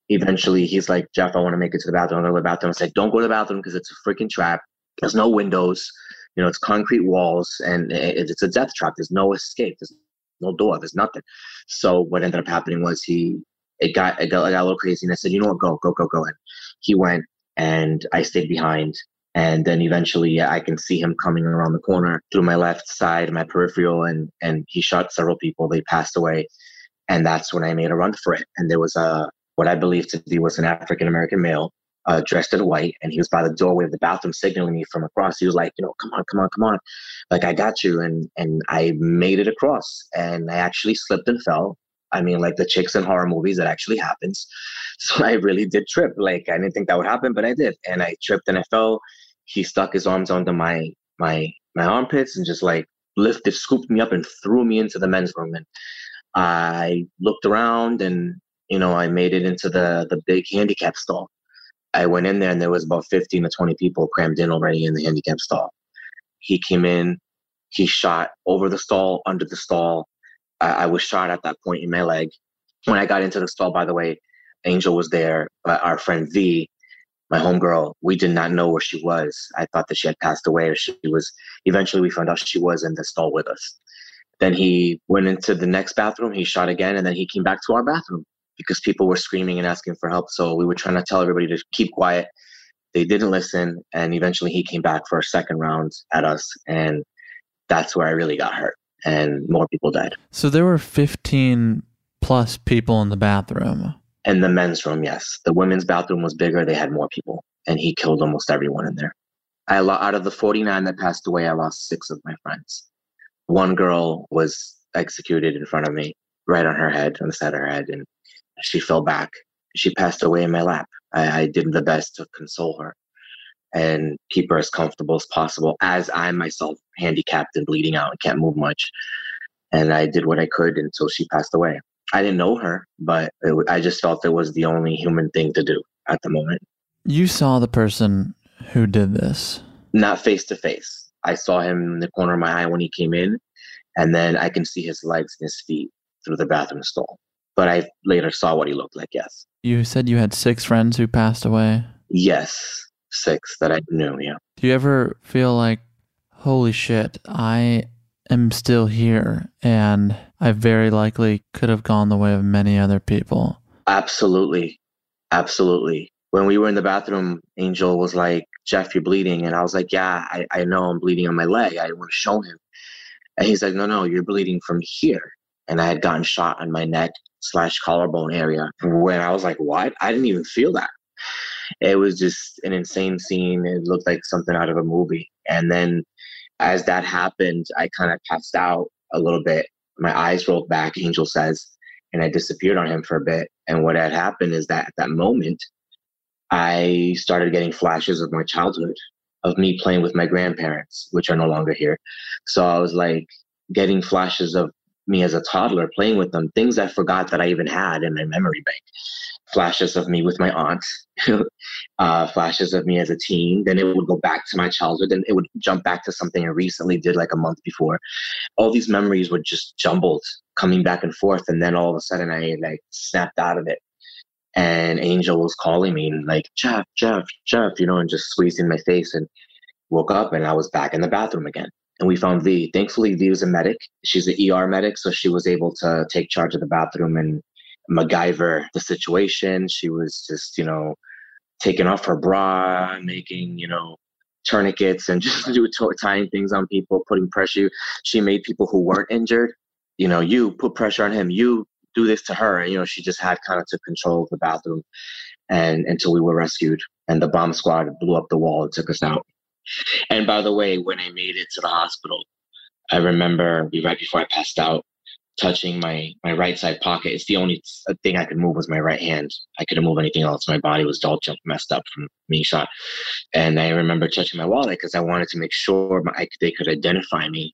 Speaker 9: eventually, he's like, Jeff, I want to make it to the bathroom. I go to the bathroom. I like, don't go to the bathroom because it's a freaking trap. There's no windows you know, it's concrete walls and it's a death trap. There's no escape. There's no door. There's nothing. So what ended up happening was he, it got, it got, it got a little crazy. And I said, you know what, go, go, go, go. And he went and I stayed behind. And then eventually I can see him coming around the corner through my left side, my peripheral, and, and he shot several people. They passed away. And that's when I made a run for it. And there was a, what I believe to be was an African American male uh, dressed in white, and he was by the doorway of the bathroom signaling me from across. He was like, you know, come on, come on, come on, like I got you, and and I made it across, and I actually slipped and fell, I mean, like the chicks in horror movies, it actually happens. So I really did trip. Like I didn't think that would happen, but I did. And I tripped and I fell. He stuck his arms under my my my armpits and just like lifted, scooped me up and threw me into the men's room. And I looked around and you know, I made it into the the big handicap stall. I went in there and there was about 15 to 20 people crammed in already in the handicap stall. He came in, he shot over the stall, under the stall. I, I was shot at that point in my leg. When I got into the stall, by the way, Angel was there, but our friend V, my homegirl, we did not know where she was. I thought that she had passed away or she was eventually we found out she was in the stall with us. Then he went into the next bathroom, he shot again, and then he came back to our bathroom because people were screaming and asking for help. So we were trying to tell everybody to keep quiet. They didn't listen, and eventually he came back for a second round at us, and that's where I really got hurt, and more people died.
Speaker 4: So there were 15 plus people in the bathroom.
Speaker 9: In the men's room, yes. The women's bathroom was bigger. They had more people, and he killed almost everyone in there. I lo- out of the 49 that passed away, I lost six of my friends. One girl was executed in front of me, right on her head, on the side of her head, and she fell back. She passed away in my lap. I, I did the best to console her and keep her as comfortable as possible as I myself handicapped and bleeding out and can't move much. And I did what I could until she passed away. I didn't know her, but it, I just felt it was the only human thing to do at the moment.
Speaker 4: You saw the person who did this?
Speaker 9: Not face to face. I saw him in the corner of my eye when he came in, and then I can see his legs and his feet through the bathroom stall. But I later saw what he looked like, yes.
Speaker 4: You said you had six friends who passed away?
Speaker 9: Yes, six that I knew, yeah.
Speaker 4: Do you ever feel like, holy shit, I am still here and I very likely could have gone the way of many other people?
Speaker 9: Absolutely. Absolutely. When we were in the bathroom, Angel was like, Jeff, you're bleeding. And I was like, yeah, I, I know I'm bleeding on my leg. I want to show him. And he's like, no, no, you're bleeding from here. And I had gotten shot on my neck slash collarbone area. When I was like, what? I didn't even feel that. It was just an insane scene. It looked like something out of a movie. And then as that happened, I kind of passed out a little bit. My eyes rolled back, Angel says, and I disappeared on him for a bit. And what had happened is that at that moment, I started getting flashes of my childhood, of me playing with my grandparents, which are no longer here. So I was like getting flashes of me as a toddler playing with them, things I forgot that I even had in my memory bank. Flashes of me with my aunt, uh, flashes of me as a teen. Then it would go back to my childhood, and it would jump back to something I recently did like a month before. All these memories were just jumbled, coming back and forth, and then all of a sudden I like snapped out of it. And Angel was calling me and like Jeff, Jeff, Jeff, you know, and just squeezing my face, and woke up and I was back in the bathroom again and we found V. Thankfully, V was a medic. She's an ER medic, so she was able to take charge of the bathroom and MacGyver the situation. She was just, you know, taking off her bra, making, you know, tourniquets and just do tying things on people, putting pressure. She made people who weren't injured, you know, you put pressure on him, you do this to her. You know, she just had kind of took control of the bathroom and until we were rescued and the bomb squad blew up the wall and took us out. And by the way, when I made it to the hospital, I remember right before I passed out, touching my my right side pocket. It's the only thing I could move was my right hand. I couldn't move anything else. My body was all jump messed up from being shot. And I remember touching my wallet because I wanted to make sure my, they could identify me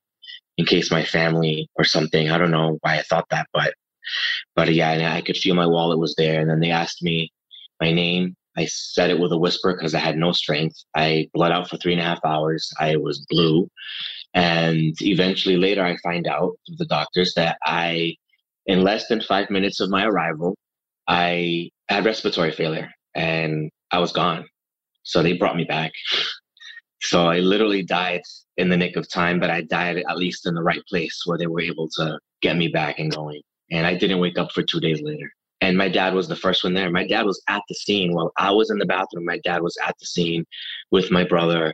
Speaker 9: in case my family or something. I don't know why I thought that, but but yeah, I could feel my wallet was there. And then they asked me my name I said it with a whisper because I had no strength. I bled out for three and a half hours. I was blue. And eventually later, I find out from the doctors that I, in less than five minutes of my arrival, I had respiratory failure and I was gone. So they brought me back. So I literally died in the nick of time, but I died at least in the right place where they were able to get me back and going. And I didn't wake up for two days later and my dad was the first one there. My dad was at the scene while I was in the bathroom. My dad was at the scene with my brother,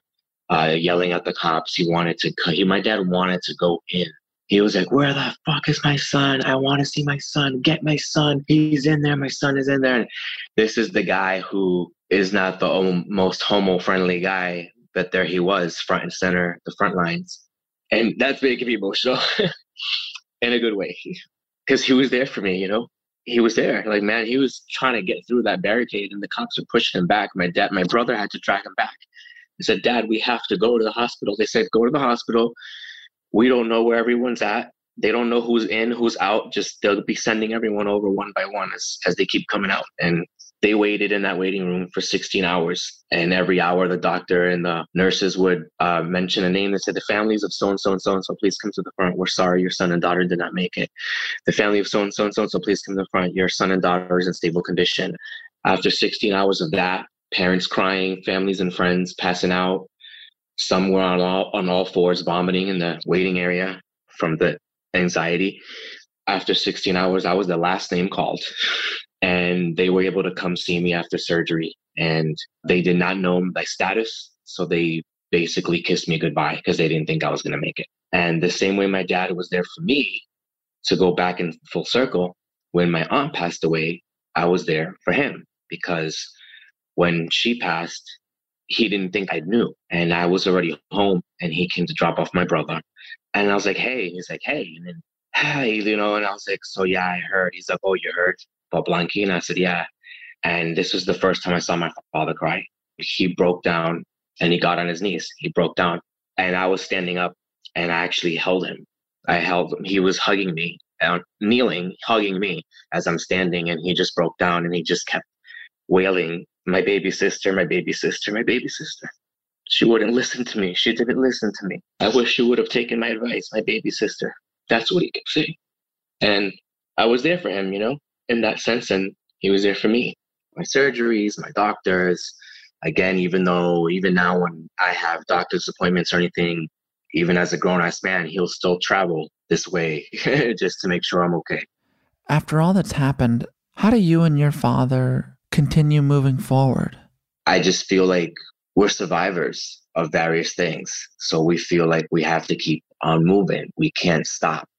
Speaker 9: uh, yelling at the cops. He wanted to. He, my dad wanted to go in. He was like, "Where the fuck is my son? I want to see my son. Get my son. He's in there. My son is in there." And this is the guy who is not the most homo-friendly guy, but there he was, front and center, the front lines, and that's making me emotional in a good way because he was there for me, you know. He was there. Like, man, he was trying to get through that barricade and the cops were pushing him back. My dad, my brother had to drag him back. He said, Dad, we have to go to the hospital. They said, Go to the hospital. We don't know where everyone's at. They don't know who's in, who's out. Just they'll be sending everyone over one by one as, as they keep coming out. And they waited in that waiting room for 16 hours. And every hour the doctor and the nurses would uh, mention a name and say the families of so and so and so and so please come to the front. We're sorry your son and daughter did not make it. The family of so and so and so and so please come to the front. Your son and daughter is in stable condition. After 16 hours of that parents crying families and friends passing out some were on all on all fours vomiting in the waiting area from the anxiety. After 16 hours i was the last name called and they were able to come see me after surgery and they did not know my status so they basically kissed me goodbye because they didn't think i was going to make it. And the same way my dad was there for me to go back in full circle when my aunt passed away i was there for him because when she passed he didn't think i knew and i was already home and he came to drop off my brother. And i was like hey he's like hey and then hey you know and i was like so yeah i heard he's like oh you heard about Blanqui? And I said, yeah. And this was the first time I saw my father cry. He broke down and he got on his knees. He broke down and I was standing up and I actually held him. I held him. He was hugging me, uh, kneeling, hugging me as I'm standing. And he just broke down and he just kept wailing, my baby sister, my baby sister, my baby sister. She wouldn't listen to me. She didn't listen to me. I wish she would have taken my advice, my baby sister. That's what he kept saying. And I was there for him, you know? In that sense, and he was there for me. My surgeries, my doctors. Again, even though even now when I have doctor's appointments or anything, even as a grown ass man, he'll still travel this way just to make sure I'm okay.
Speaker 4: After all that's happened, how do you and your father continue moving forward?
Speaker 9: I just feel like we're survivors of various things. So we feel like we have to keep on moving. We can't stop.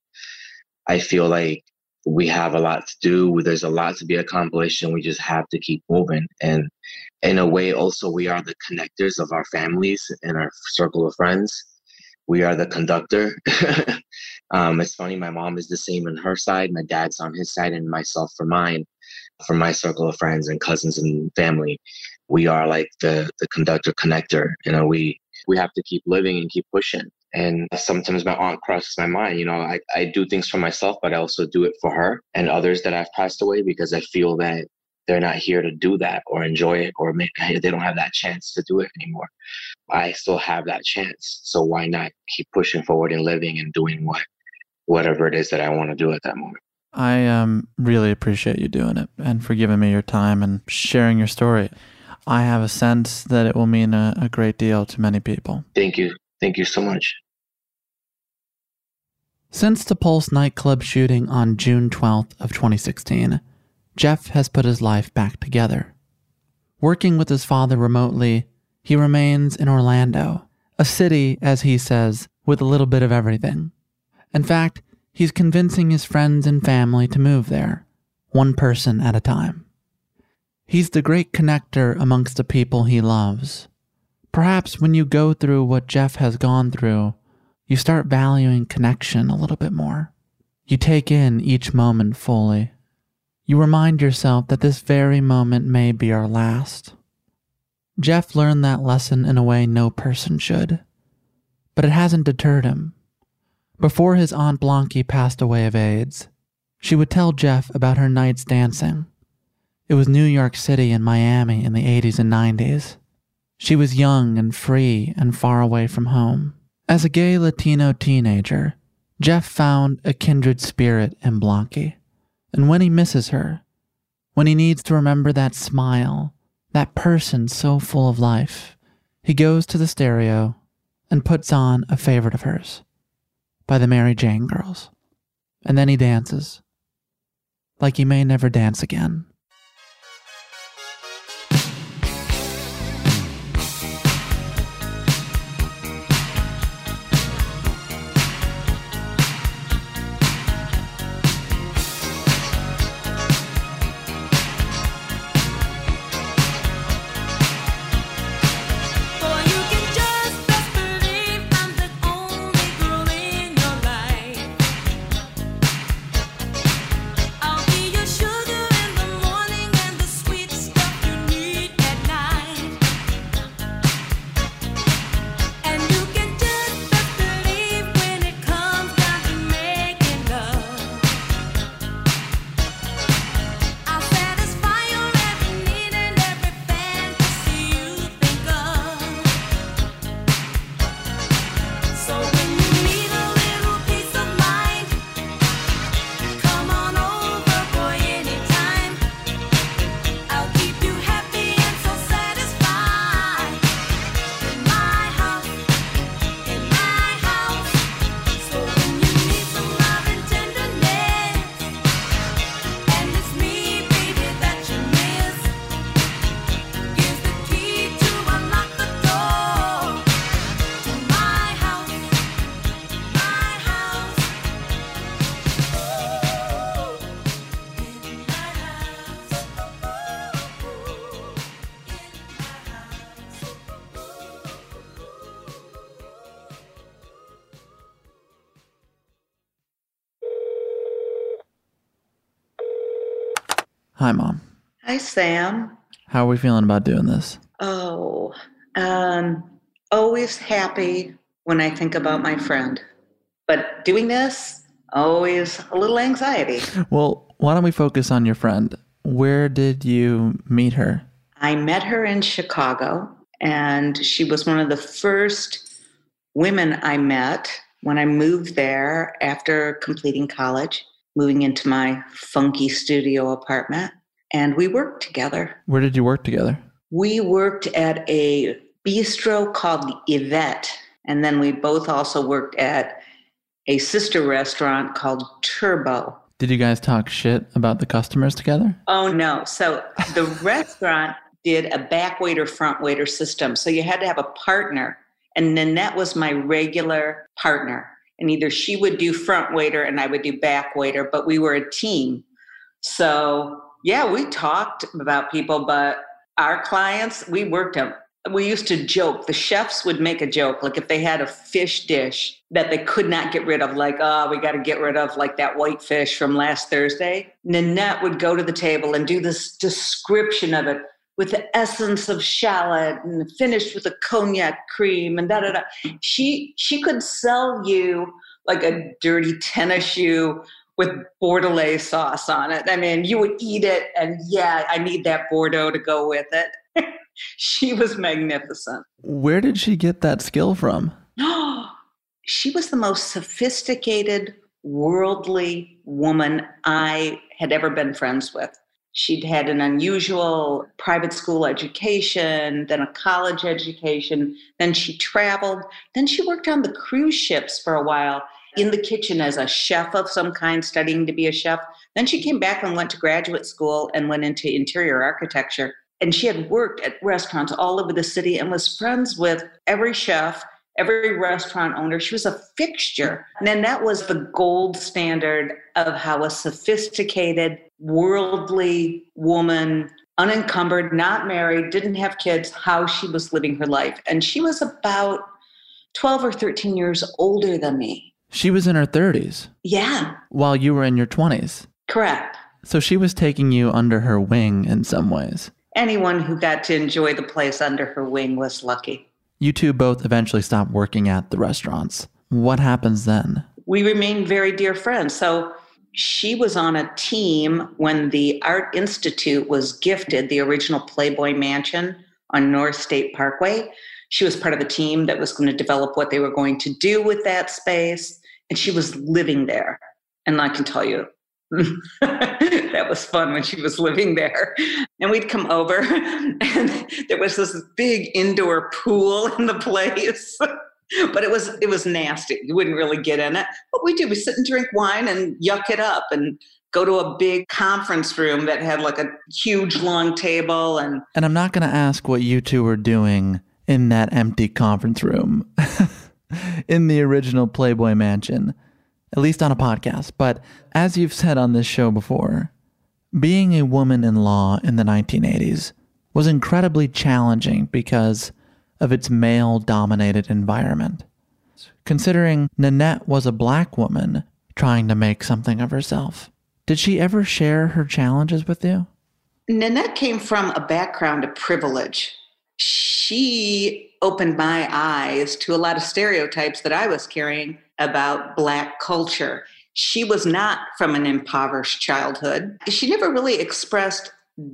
Speaker 9: I feel like we have a lot to do. There's a lot to be accomplished, and we just have to keep moving. And in a way, also, we are the connectors of our families and our circle of friends. We are the conductor. um, it's funny, my mom is the same on her side, my dad's on his side, and myself for mine, for my circle of friends and cousins and family. We are like the the conductor connector. You know, we we have to keep living and keep pushing. And sometimes my aunt crosses my mind. You know, I, I do things for myself, but I also do it for her and others that I've passed away because I feel that they're not here to do that or enjoy it or make they don't have that chance to do it anymore. I still have that chance. So why not keep pushing forward and living and doing what whatever it is that I want to do at that moment.
Speaker 4: I um really appreciate you doing it and for giving me your time and sharing your story. I have a sense that it will mean a, a great deal to many people.
Speaker 9: Thank you. Thank you so much.
Speaker 4: Since the Pulse nightclub shooting on June 12th of 2016, Jeff has put his life back together. Working with his father remotely, he remains in Orlando, a city, as he says, with a little bit of everything. In fact, he's convincing his friends and family to move there, one person at a time. He's the great connector amongst the people he loves. Perhaps when you go through what Jeff has gone through, you start valuing connection a little bit more. You take in each moment fully. You remind yourself that this very moment may be our last. Jeff learned that lesson in a way no person should, but it hasn't deterred him. Before his Aunt Blanqui passed away of AIDS, she would tell Jeff about her nights dancing. It was New York City and Miami in the 80s and 90s. She was young and free and far away from home. As a gay Latino teenager, Jeff found a kindred spirit in Blanqui. And when he misses her, when he needs to remember that smile, that person so full of life, he goes to the stereo and puts on a favorite of hers by the Mary Jane Girls. And then he dances like he may never dance again. How are we feeling about doing this?
Speaker 10: Oh, um, always happy when I think about my friend. But doing this, always a little anxiety.
Speaker 4: Well, why don't we focus on your friend? Where did you meet her?
Speaker 10: I met her in Chicago, and she was one of the first women I met when I moved there after completing college, moving into my funky studio apartment. And we worked together.
Speaker 4: Where did you work together?
Speaker 10: We worked at a bistro called Yvette. And then we both also worked at a sister restaurant called Turbo.
Speaker 4: Did you guys talk shit about the customers together?
Speaker 10: Oh, no. So the restaurant did a back waiter, front waiter system. So you had to have a partner. And Nanette was my regular partner. And either she would do front waiter and I would do back waiter, but we were a team. So yeah, we talked about people, but our clients, we worked them. We used to joke. The chefs would make a joke, like if they had a fish dish that they could not get rid of, like, oh, we got to get rid of like that white fish from last Thursday. Nanette would go to the table and do this description of it with the essence of shallot and finished with a cognac cream and da da da. She she could sell you like a dirty tennis shoe with Bordelaise sauce on it. I mean, you would eat it, and yeah, I need that Bordeaux to go with it. she was magnificent.
Speaker 4: Where did she get that skill from?
Speaker 10: she was the most sophisticated, worldly woman I had ever been friends with. She'd had an unusual private school education, then a college education, then she traveled, then she worked on the cruise ships for a while in the kitchen as a chef of some kind, studying to be a chef. Then she came back and went to graduate school and went into interior architecture. And she had worked at restaurants all over the city and was friends with every chef, every restaurant owner. She was a fixture. And then that was the gold standard of how a sophisticated, worldly woman, unencumbered, not married, didn't have kids, how she was living her life. And she was about 12 or 13 years older than me.
Speaker 4: She was in her 30s.
Speaker 10: Yeah.
Speaker 4: While you were in your 20s.
Speaker 10: Correct.
Speaker 4: So she was taking you under her wing in some ways.
Speaker 10: Anyone who got to enjoy the place under her wing was lucky.
Speaker 4: You two both eventually stopped working at the restaurants. What happens then?
Speaker 10: We remained very dear friends. So she was on a team when the Art Institute was gifted the original Playboy Mansion on North State Parkway. She was part of the team that was going to develop what they were going to do with that space and she was living there. And I can tell you, that was fun when she was living there. And we'd come over, and there was this big indoor pool in the place. but it was it was nasty. You wouldn't really get in it. What we do, we sit and drink wine and yuck it up and go to a big conference room that had like a huge long table and
Speaker 4: And I'm not gonna ask what you two were doing in that empty conference room. In the original Playboy Mansion, at least on a podcast. But as you've said on this show before, being a woman in law in the 1980s was incredibly challenging because of its male dominated environment. Considering Nanette was a black woman trying to make something of herself, did she ever share her challenges with you?
Speaker 10: Nanette came from a background of privilege. Opened my eyes to a lot of stereotypes that I was carrying about Black culture. She was not from an impoverished childhood. She never really expressed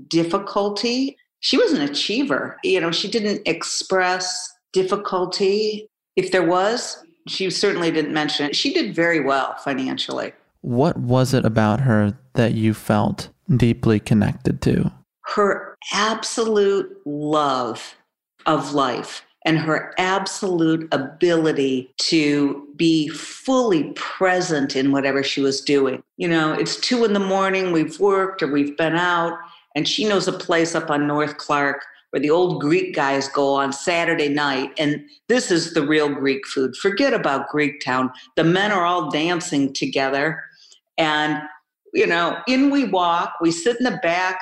Speaker 10: difficulty. She was an achiever. You know, she didn't express difficulty. If there was, she certainly didn't mention it. She did very well financially.
Speaker 4: What was it about her that you felt deeply connected to?
Speaker 10: Her absolute love of life and her absolute ability to be fully present in whatever she was doing. You know, it's two in the morning, we've worked or we've been out, and she knows a place up on North Clark where the old Greek guys go on Saturday night. And this is the real Greek food. Forget about Greek town. The men are all dancing together. And, you know, in we walk, we sit in the back.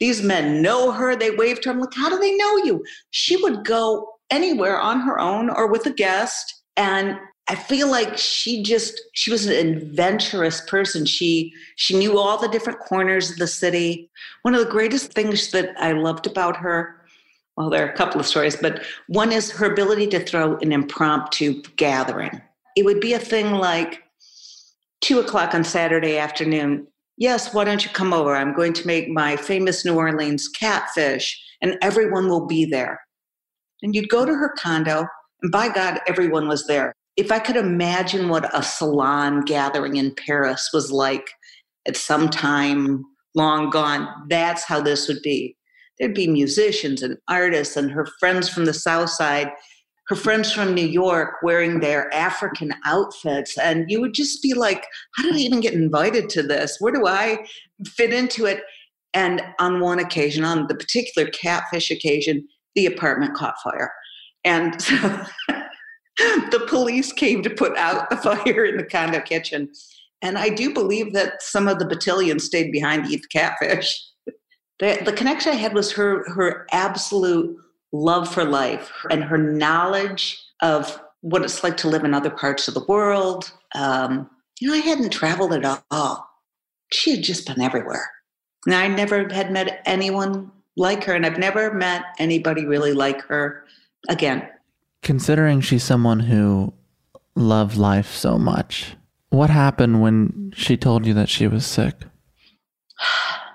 Speaker 10: These men know her. They wave to her. I'm like, how do they know you? She would go anywhere on her own or with a guest and I feel like she just she was an adventurous person. She she knew all the different corners of the city. One of the greatest things that I loved about her, well, there are a couple of stories, but one is her ability to throw an impromptu gathering. It would be a thing like two o'clock on Saturday afternoon. Yes, why don't you come over? I'm going to make my famous New Orleans catfish, and everyone will be there. And you'd go to her condo, and by God, everyone was there if I could imagine what a salon gathering in Paris was like at some time long gone, that's how this would be. There'd be musicians and artists and her friends from the South Side, her friends from New York wearing their African outfits. And you would just be like, how did I even get invited to this? Where do I fit into it? And on one occasion, on the particular catfish occasion, the apartment caught fire. And the police came to put out the fire in the condo kitchen. And I do believe that some of the battalion stayed behind to eat the catfish. The, the connection I had was her her absolute love for life and her knowledge of what it's like to live in other parts of the world. Um, you know, I hadn't traveled at all. She had just been everywhere. And I never had met anyone like her, and I've never met anybody really like her again.
Speaker 4: Considering she's someone who loved life so much, what happened when she told you that she was sick?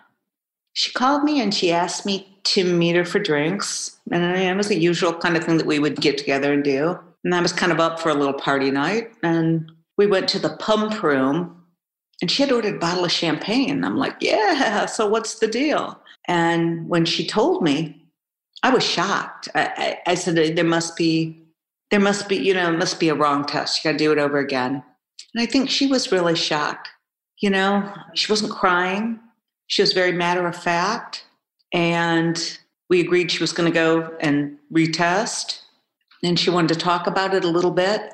Speaker 10: She called me and she asked me to meet her for drinks. And it was the usual kind of thing that we would get together and do. And I was kind of up for a little party night. And we went to the pump room and she had ordered a bottle of champagne. I'm like, yeah, so what's the deal? And when she told me, I was shocked. I, I, I said, there must be, there must be, you know, it must be a wrong test. You got to do it over again. And I think she was really shocked. You know, she wasn't crying. She was very matter of fact. And we agreed she was going to go and retest. And she wanted to talk about it a little bit.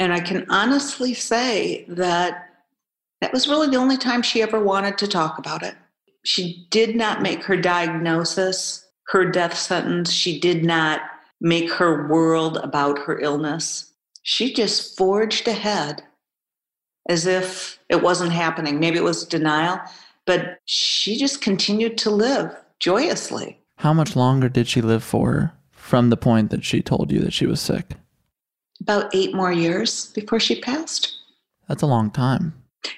Speaker 10: And I can honestly say that that was really the only time she ever wanted to talk about it. She did not make her diagnosis her death sentence. She did not make her world about her illness. She just forged ahead as if it wasn't happening. Maybe it was denial, but she just continued to live joyously.
Speaker 4: How much longer did she live for from the point that she told you that she was sick?
Speaker 10: About eight more years before she passed.
Speaker 4: That's a long time.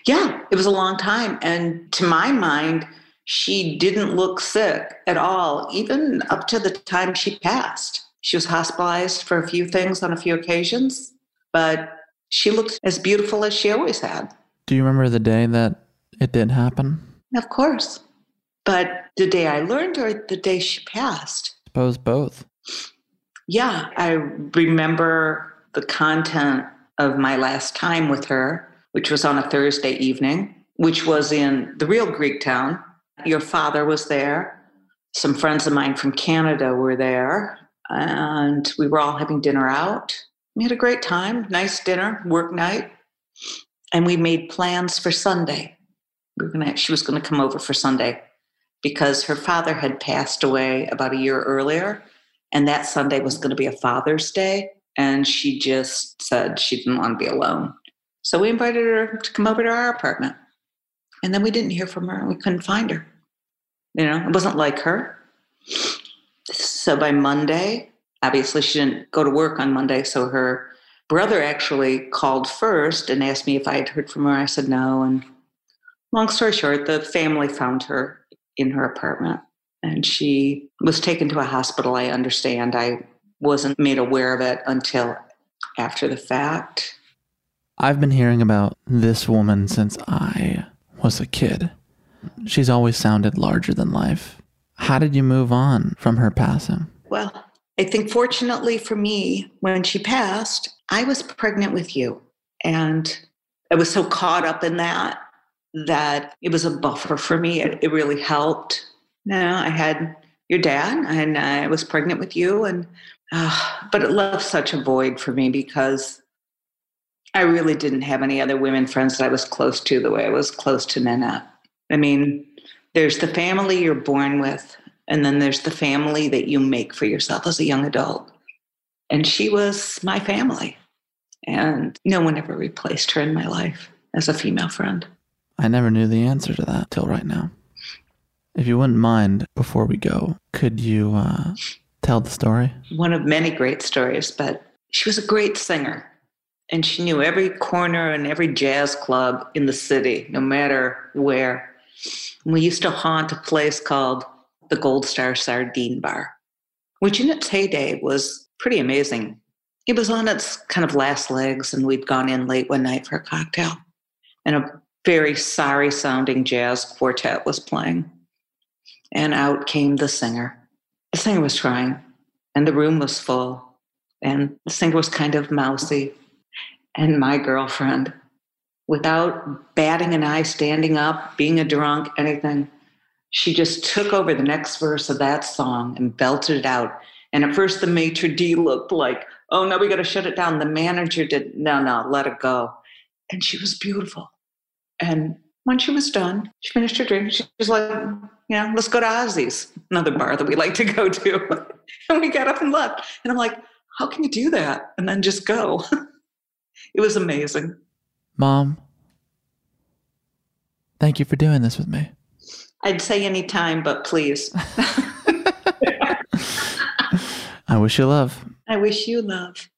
Speaker 10: Yeah, it was a long time. And to my mind, she didn't look sick at all, even up to the time she passed. She was hospitalized for a few things on a few occasions, but she looked as beautiful as she always had.
Speaker 4: Do you remember the day that it did happen?
Speaker 10: Of course. But the day I learned or the day she passed?
Speaker 4: I Suppose both.
Speaker 10: Yeah, I remember the content of my last time with her, which was on a Thursday evening, which was in the real Greek town, your father was there. Some friends of mine from Canada were there, and we were all having dinner out. We had a great time, nice dinner, work night, and we made plans for Sunday. We were gonna, she was going to come over for Sunday because her father had passed away about a year earlier, and that Sunday was going to be a Father's Day, and she just said she didn't want to be alone. So we invited her to come over to our apartment. And then we didn't hear from her and we couldn't find her. You know, it wasn't like her. So by Monday, obviously she didn't go to work on Monday. So her brother actually called first and asked me if I had heard from her. I said no. And long story short, the family found her in her apartment and she was taken to a hospital. I understand. I wasn't made aware of it until after the fact.
Speaker 4: I've been hearing about this woman since I was a kid. She's always sounded larger than life. How did you move on from her passing?
Speaker 10: Well, I think fortunately for me, when she passed, I was pregnant with you. And I was so caught up in that that it was a buffer for me. It, it really helped. Know, I had your dad and I was pregnant with you. And, uh, but it left such a void for me because I really didn't have any other women friends that I was close to the way I was close to Nanette. I mean, there's the family you're born with, and then there's the family that you make for yourself as a young adult. And she was my family. And no one ever replaced her in my life as a female friend.
Speaker 4: I never knew the answer to that till right now. If you wouldn't mind, before we go, could you uh, tell the story?
Speaker 10: One of many great stories, but she was a great singer. And she knew every corner and every jazz club in the city, no matter where. We used to haunt a place called the Gold Star Sardine Bar, which in its heyday was pretty amazing. It was on its kind of last legs, and we'd gone in late one night for a cocktail. And a very sorry sounding jazz quartet was playing. And out came the singer. The singer was crying, and the room was full, and the singer was kind of mousy. And my girlfriend, without batting an eye, standing up, being a drunk, anything, she just took over the next verse of that song and belted it out. And at first, the maitre d looked like, oh, no, we got to shut it down. The manager did, no, no, let it go. And she was beautiful. And when she was done, she finished her drink. She was like, you know, let's go to Ozzy's, another bar that we like to go to. and we got up and left. And I'm like, how can you do that? And then just go. it was amazing.
Speaker 4: Mom, thank you for doing this with me.
Speaker 10: I'd say anytime, but please.
Speaker 4: I wish you love.
Speaker 10: I wish you love.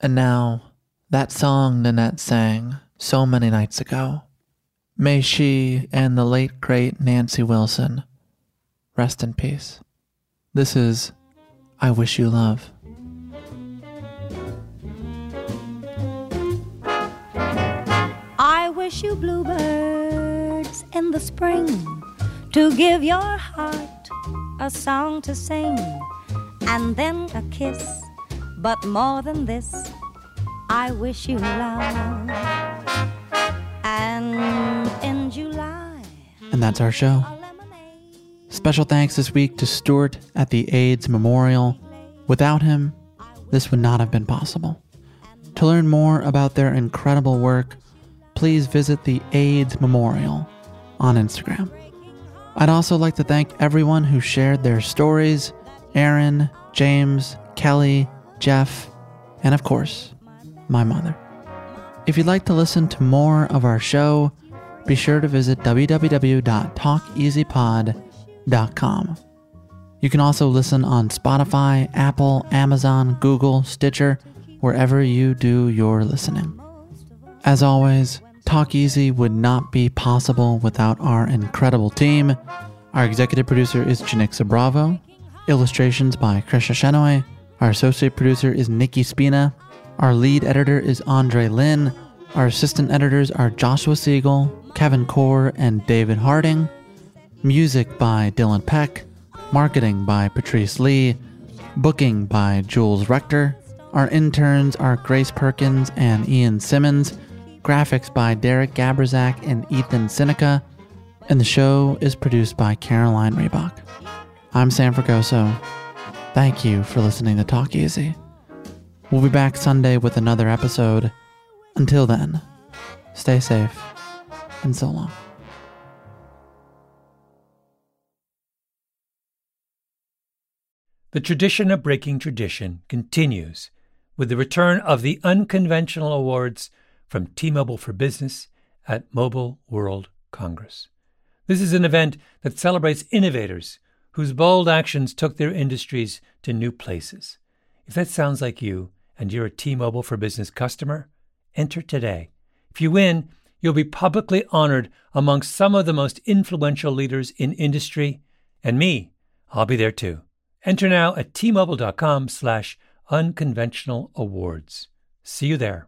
Speaker 4: And now, that song Nanette sang so many nights ago. May she and the late great Nancy Wilson rest in peace. This is I Wish You Love.
Speaker 11: I wish you bluebirds in the spring to give your heart a song to sing and then a kiss. But more than this, I wish you love. And in July,
Speaker 4: And that's our show. Special thanks this week to Stuart at the AIDS Memorial. Without him, this would not have been possible. To learn more about their incredible work, please visit the AIDS Memorial on Instagram. I'd also like to thank everyone who shared their stories Aaron, James, Kelly, Jeff, and of course, my mother. If you'd like to listen to more of our show, be sure to visit www.talkeasypod.com. You can also listen on Spotify, Apple, Amazon, Google, Stitcher, wherever you do your listening. As always, Talk Easy would not be possible without our incredible team. Our executive producer is Janicza Bravo. Illustrations by Krisha Shenoy. Our associate producer is Nikki Spina. Our lead editor is Andre Lin. Our assistant editors are Joshua Siegel, Kevin Core, and David Harding. Music by Dylan Peck. Marketing by Patrice Lee. Booking by Jules Rector. Our interns are Grace Perkins and Ian Simmons. Graphics by Derek Gabrizak and Ethan Seneca. And the show is produced by Caroline Reebok. I'm Sam Fragoso. Thank you for listening to Talk Easy. We'll be back Sunday with another episode. Until then, stay safe and so long.
Speaker 12: The tradition of breaking tradition continues with the return of the unconventional awards from T Mobile for Business at Mobile World Congress. This is an event that celebrates innovators whose bold actions took their industries to new places. If that sounds like you and you're a T Mobile for Business customer, enter today. If you win, you'll be publicly honored amongst some of the most influential leaders in industry, and me, I'll be there too. Enter now at tmobile.com slash unconventional awards. See you there.